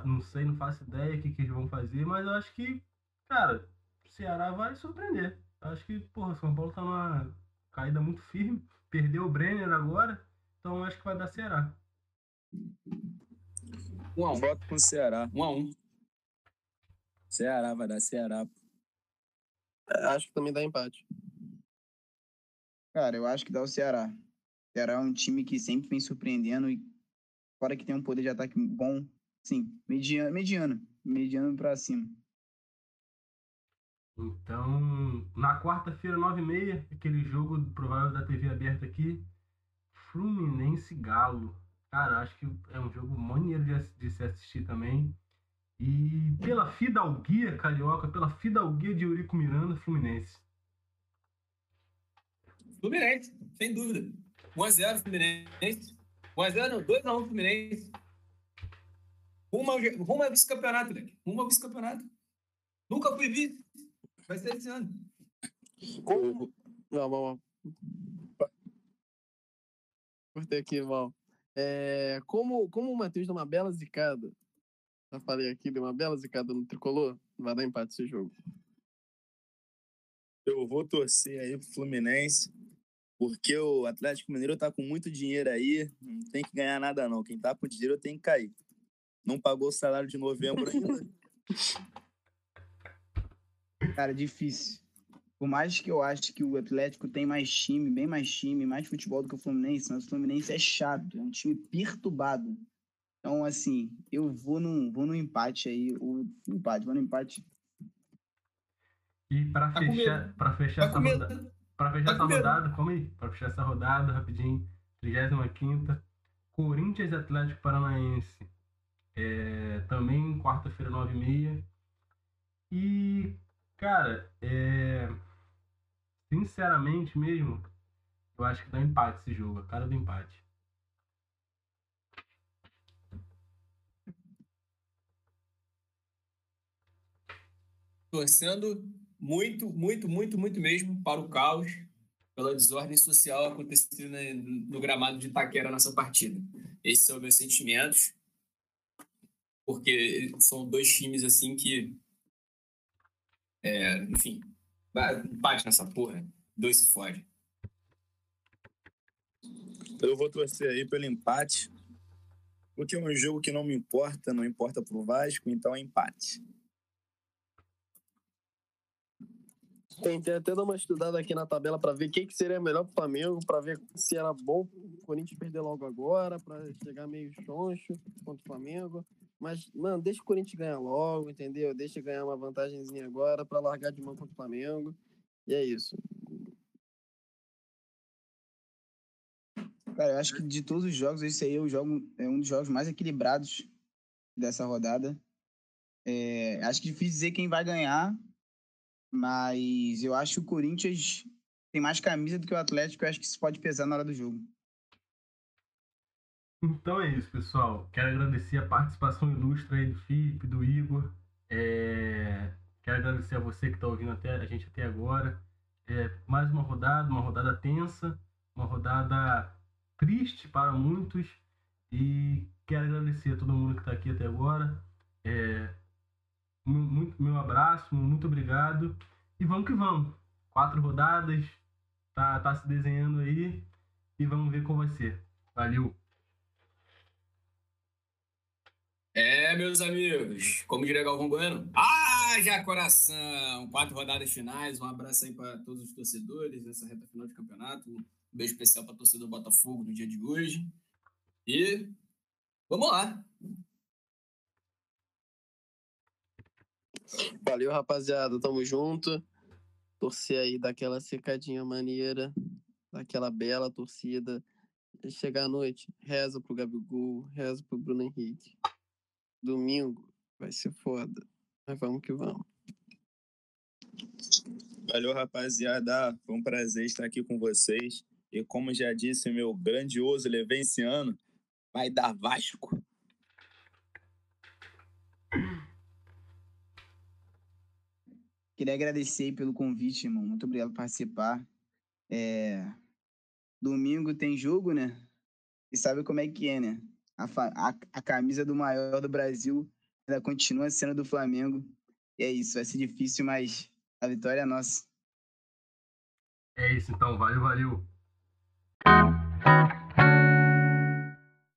Não sei, não faço ideia o que, que eles vão fazer, mas eu acho que, cara, Ceará vai surpreender. Eu acho que, porra, São Paulo tá numa caída muito firme. Perdeu o Brenner agora, então acho que vai dar Ceará. Um a um. Voto com o Ceará. Um a um. Ceará, vai dar Ceará. É, acho que também dá empate. Cara, eu acho que dá o Ceará. O Ceará é um time que sempre vem surpreendendo e fora que tem um poder de ataque bom, sim, mediano, mediano, mediano pra cima. Então, na quarta-feira, 9h30, aquele jogo provável da TV aberta aqui, Fluminense Galo. Cara, acho que é um jogo maneiro de, de se assistir também. E pela fidalguia carioca, pela fidalguia de Eurico Miranda, Fluminense. Fluminense, sem dúvida. 1x0 Fluminense. 1x0, 2x1 Fluminense. Rumo ao, rumo ao vice-campeonato, né? Rumo ao vice-campeonato. Nunca fui vice. Vai ser esse ano. Como... Não, mal, Cortei aqui, mal. É, como, como o Matheus deu uma bela zicada, já falei aqui, deu uma bela zicada no tricolor, vai dar empate esse jogo. Eu vou torcer aí pro Fluminense, porque o Atlético Mineiro tá com muito dinheiro aí, não tem que ganhar nada não. Quem tá com dinheiro tem que cair. Não pagou o salário de novembro ainda. Cara, difícil. Por mais que eu ache que o Atlético tem mais time, bem mais time, mais futebol do que o Fluminense, mas o Fluminense é chato, é um time perturbado. Então, assim, eu vou no, vou no empate aí, o empate, vou no empate. E para tá fechar, para fechar tá essa rodada, para fechar tá essa rodada, calma aí, para fechar essa rodada rapidinho, 35 Corinthians e Atlético Paranaense. É, também quarta-feira, 9h30. E Cara, é... sinceramente mesmo, eu acho que dá empate esse jogo, a cara do empate. Torcendo muito, muito, muito, muito mesmo para o caos, pela desordem social acontecendo no gramado de Itaquera nessa partida. Esses são meus sentimentos, porque são dois times assim que é, enfim, bate nessa porra. Dois se fode. Eu vou torcer aí pelo empate. Porque é um jogo que não me importa, não importa pro Vasco, então é empate. Tentei até dar uma estudada aqui na tabela para ver o que, seria melhor pro Flamengo, para ver se era bom o Corinthians perder logo agora, para chegar meio choncho contra o Flamengo. Mas, mano, deixa o Corinthians ganhar logo, entendeu? Deixa ganhar uma vantagemzinha agora para largar de mão contra o Flamengo. E é isso. Cara, eu acho que de todos os jogos, esse aí é, o jogo, é um dos jogos mais equilibrados dessa rodada. É, acho que difícil dizer quem vai ganhar, mas eu acho que o Corinthians tem mais camisa do que o Atlético. Eu acho que isso pode pesar na hora do jogo. Então é isso, pessoal. Quero agradecer a participação ilustre aí do Felipe, do Igor. É... Quero agradecer a você que está ouvindo até, a gente até agora. É, mais uma rodada, uma rodada tensa, uma rodada triste para muitos. E quero agradecer a todo mundo que está aqui até agora. É, muito, meu abraço, muito obrigado. E vamos que vamos. Quatro rodadas, tá, tá se desenhando aí. E vamos ver vai ser. Valeu! É, meus amigos, como diria Galvão Bueno, haja coração! Quatro rodadas finais, um abraço aí para todos os torcedores nessa reta final de campeonato. Um beijo especial para do Botafogo no dia de hoje. E vamos lá! Valeu, rapaziada, tamo junto. Torcer aí daquela secadinha maneira, daquela bela torcida. Chegar à noite, reza pro Gabigol, reza pro Bruno Henrique. Domingo vai ser foda. Mas vamos que vamos. Valeu, rapaziada. Foi um prazer estar aqui com vocês. E como já disse meu grandioso levenciano, vai dar Vasco. Queria agradecer pelo convite, irmão. Muito obrigado por participar. É... Domingo tem jogo, né? E sabe como é que é, né? A, a, a camisa do maior do Brasil ainda continua sendo do Flamengo. E é isso, vai ser difícil, mas a vitória é nossa. É isso então, valeu, valeu.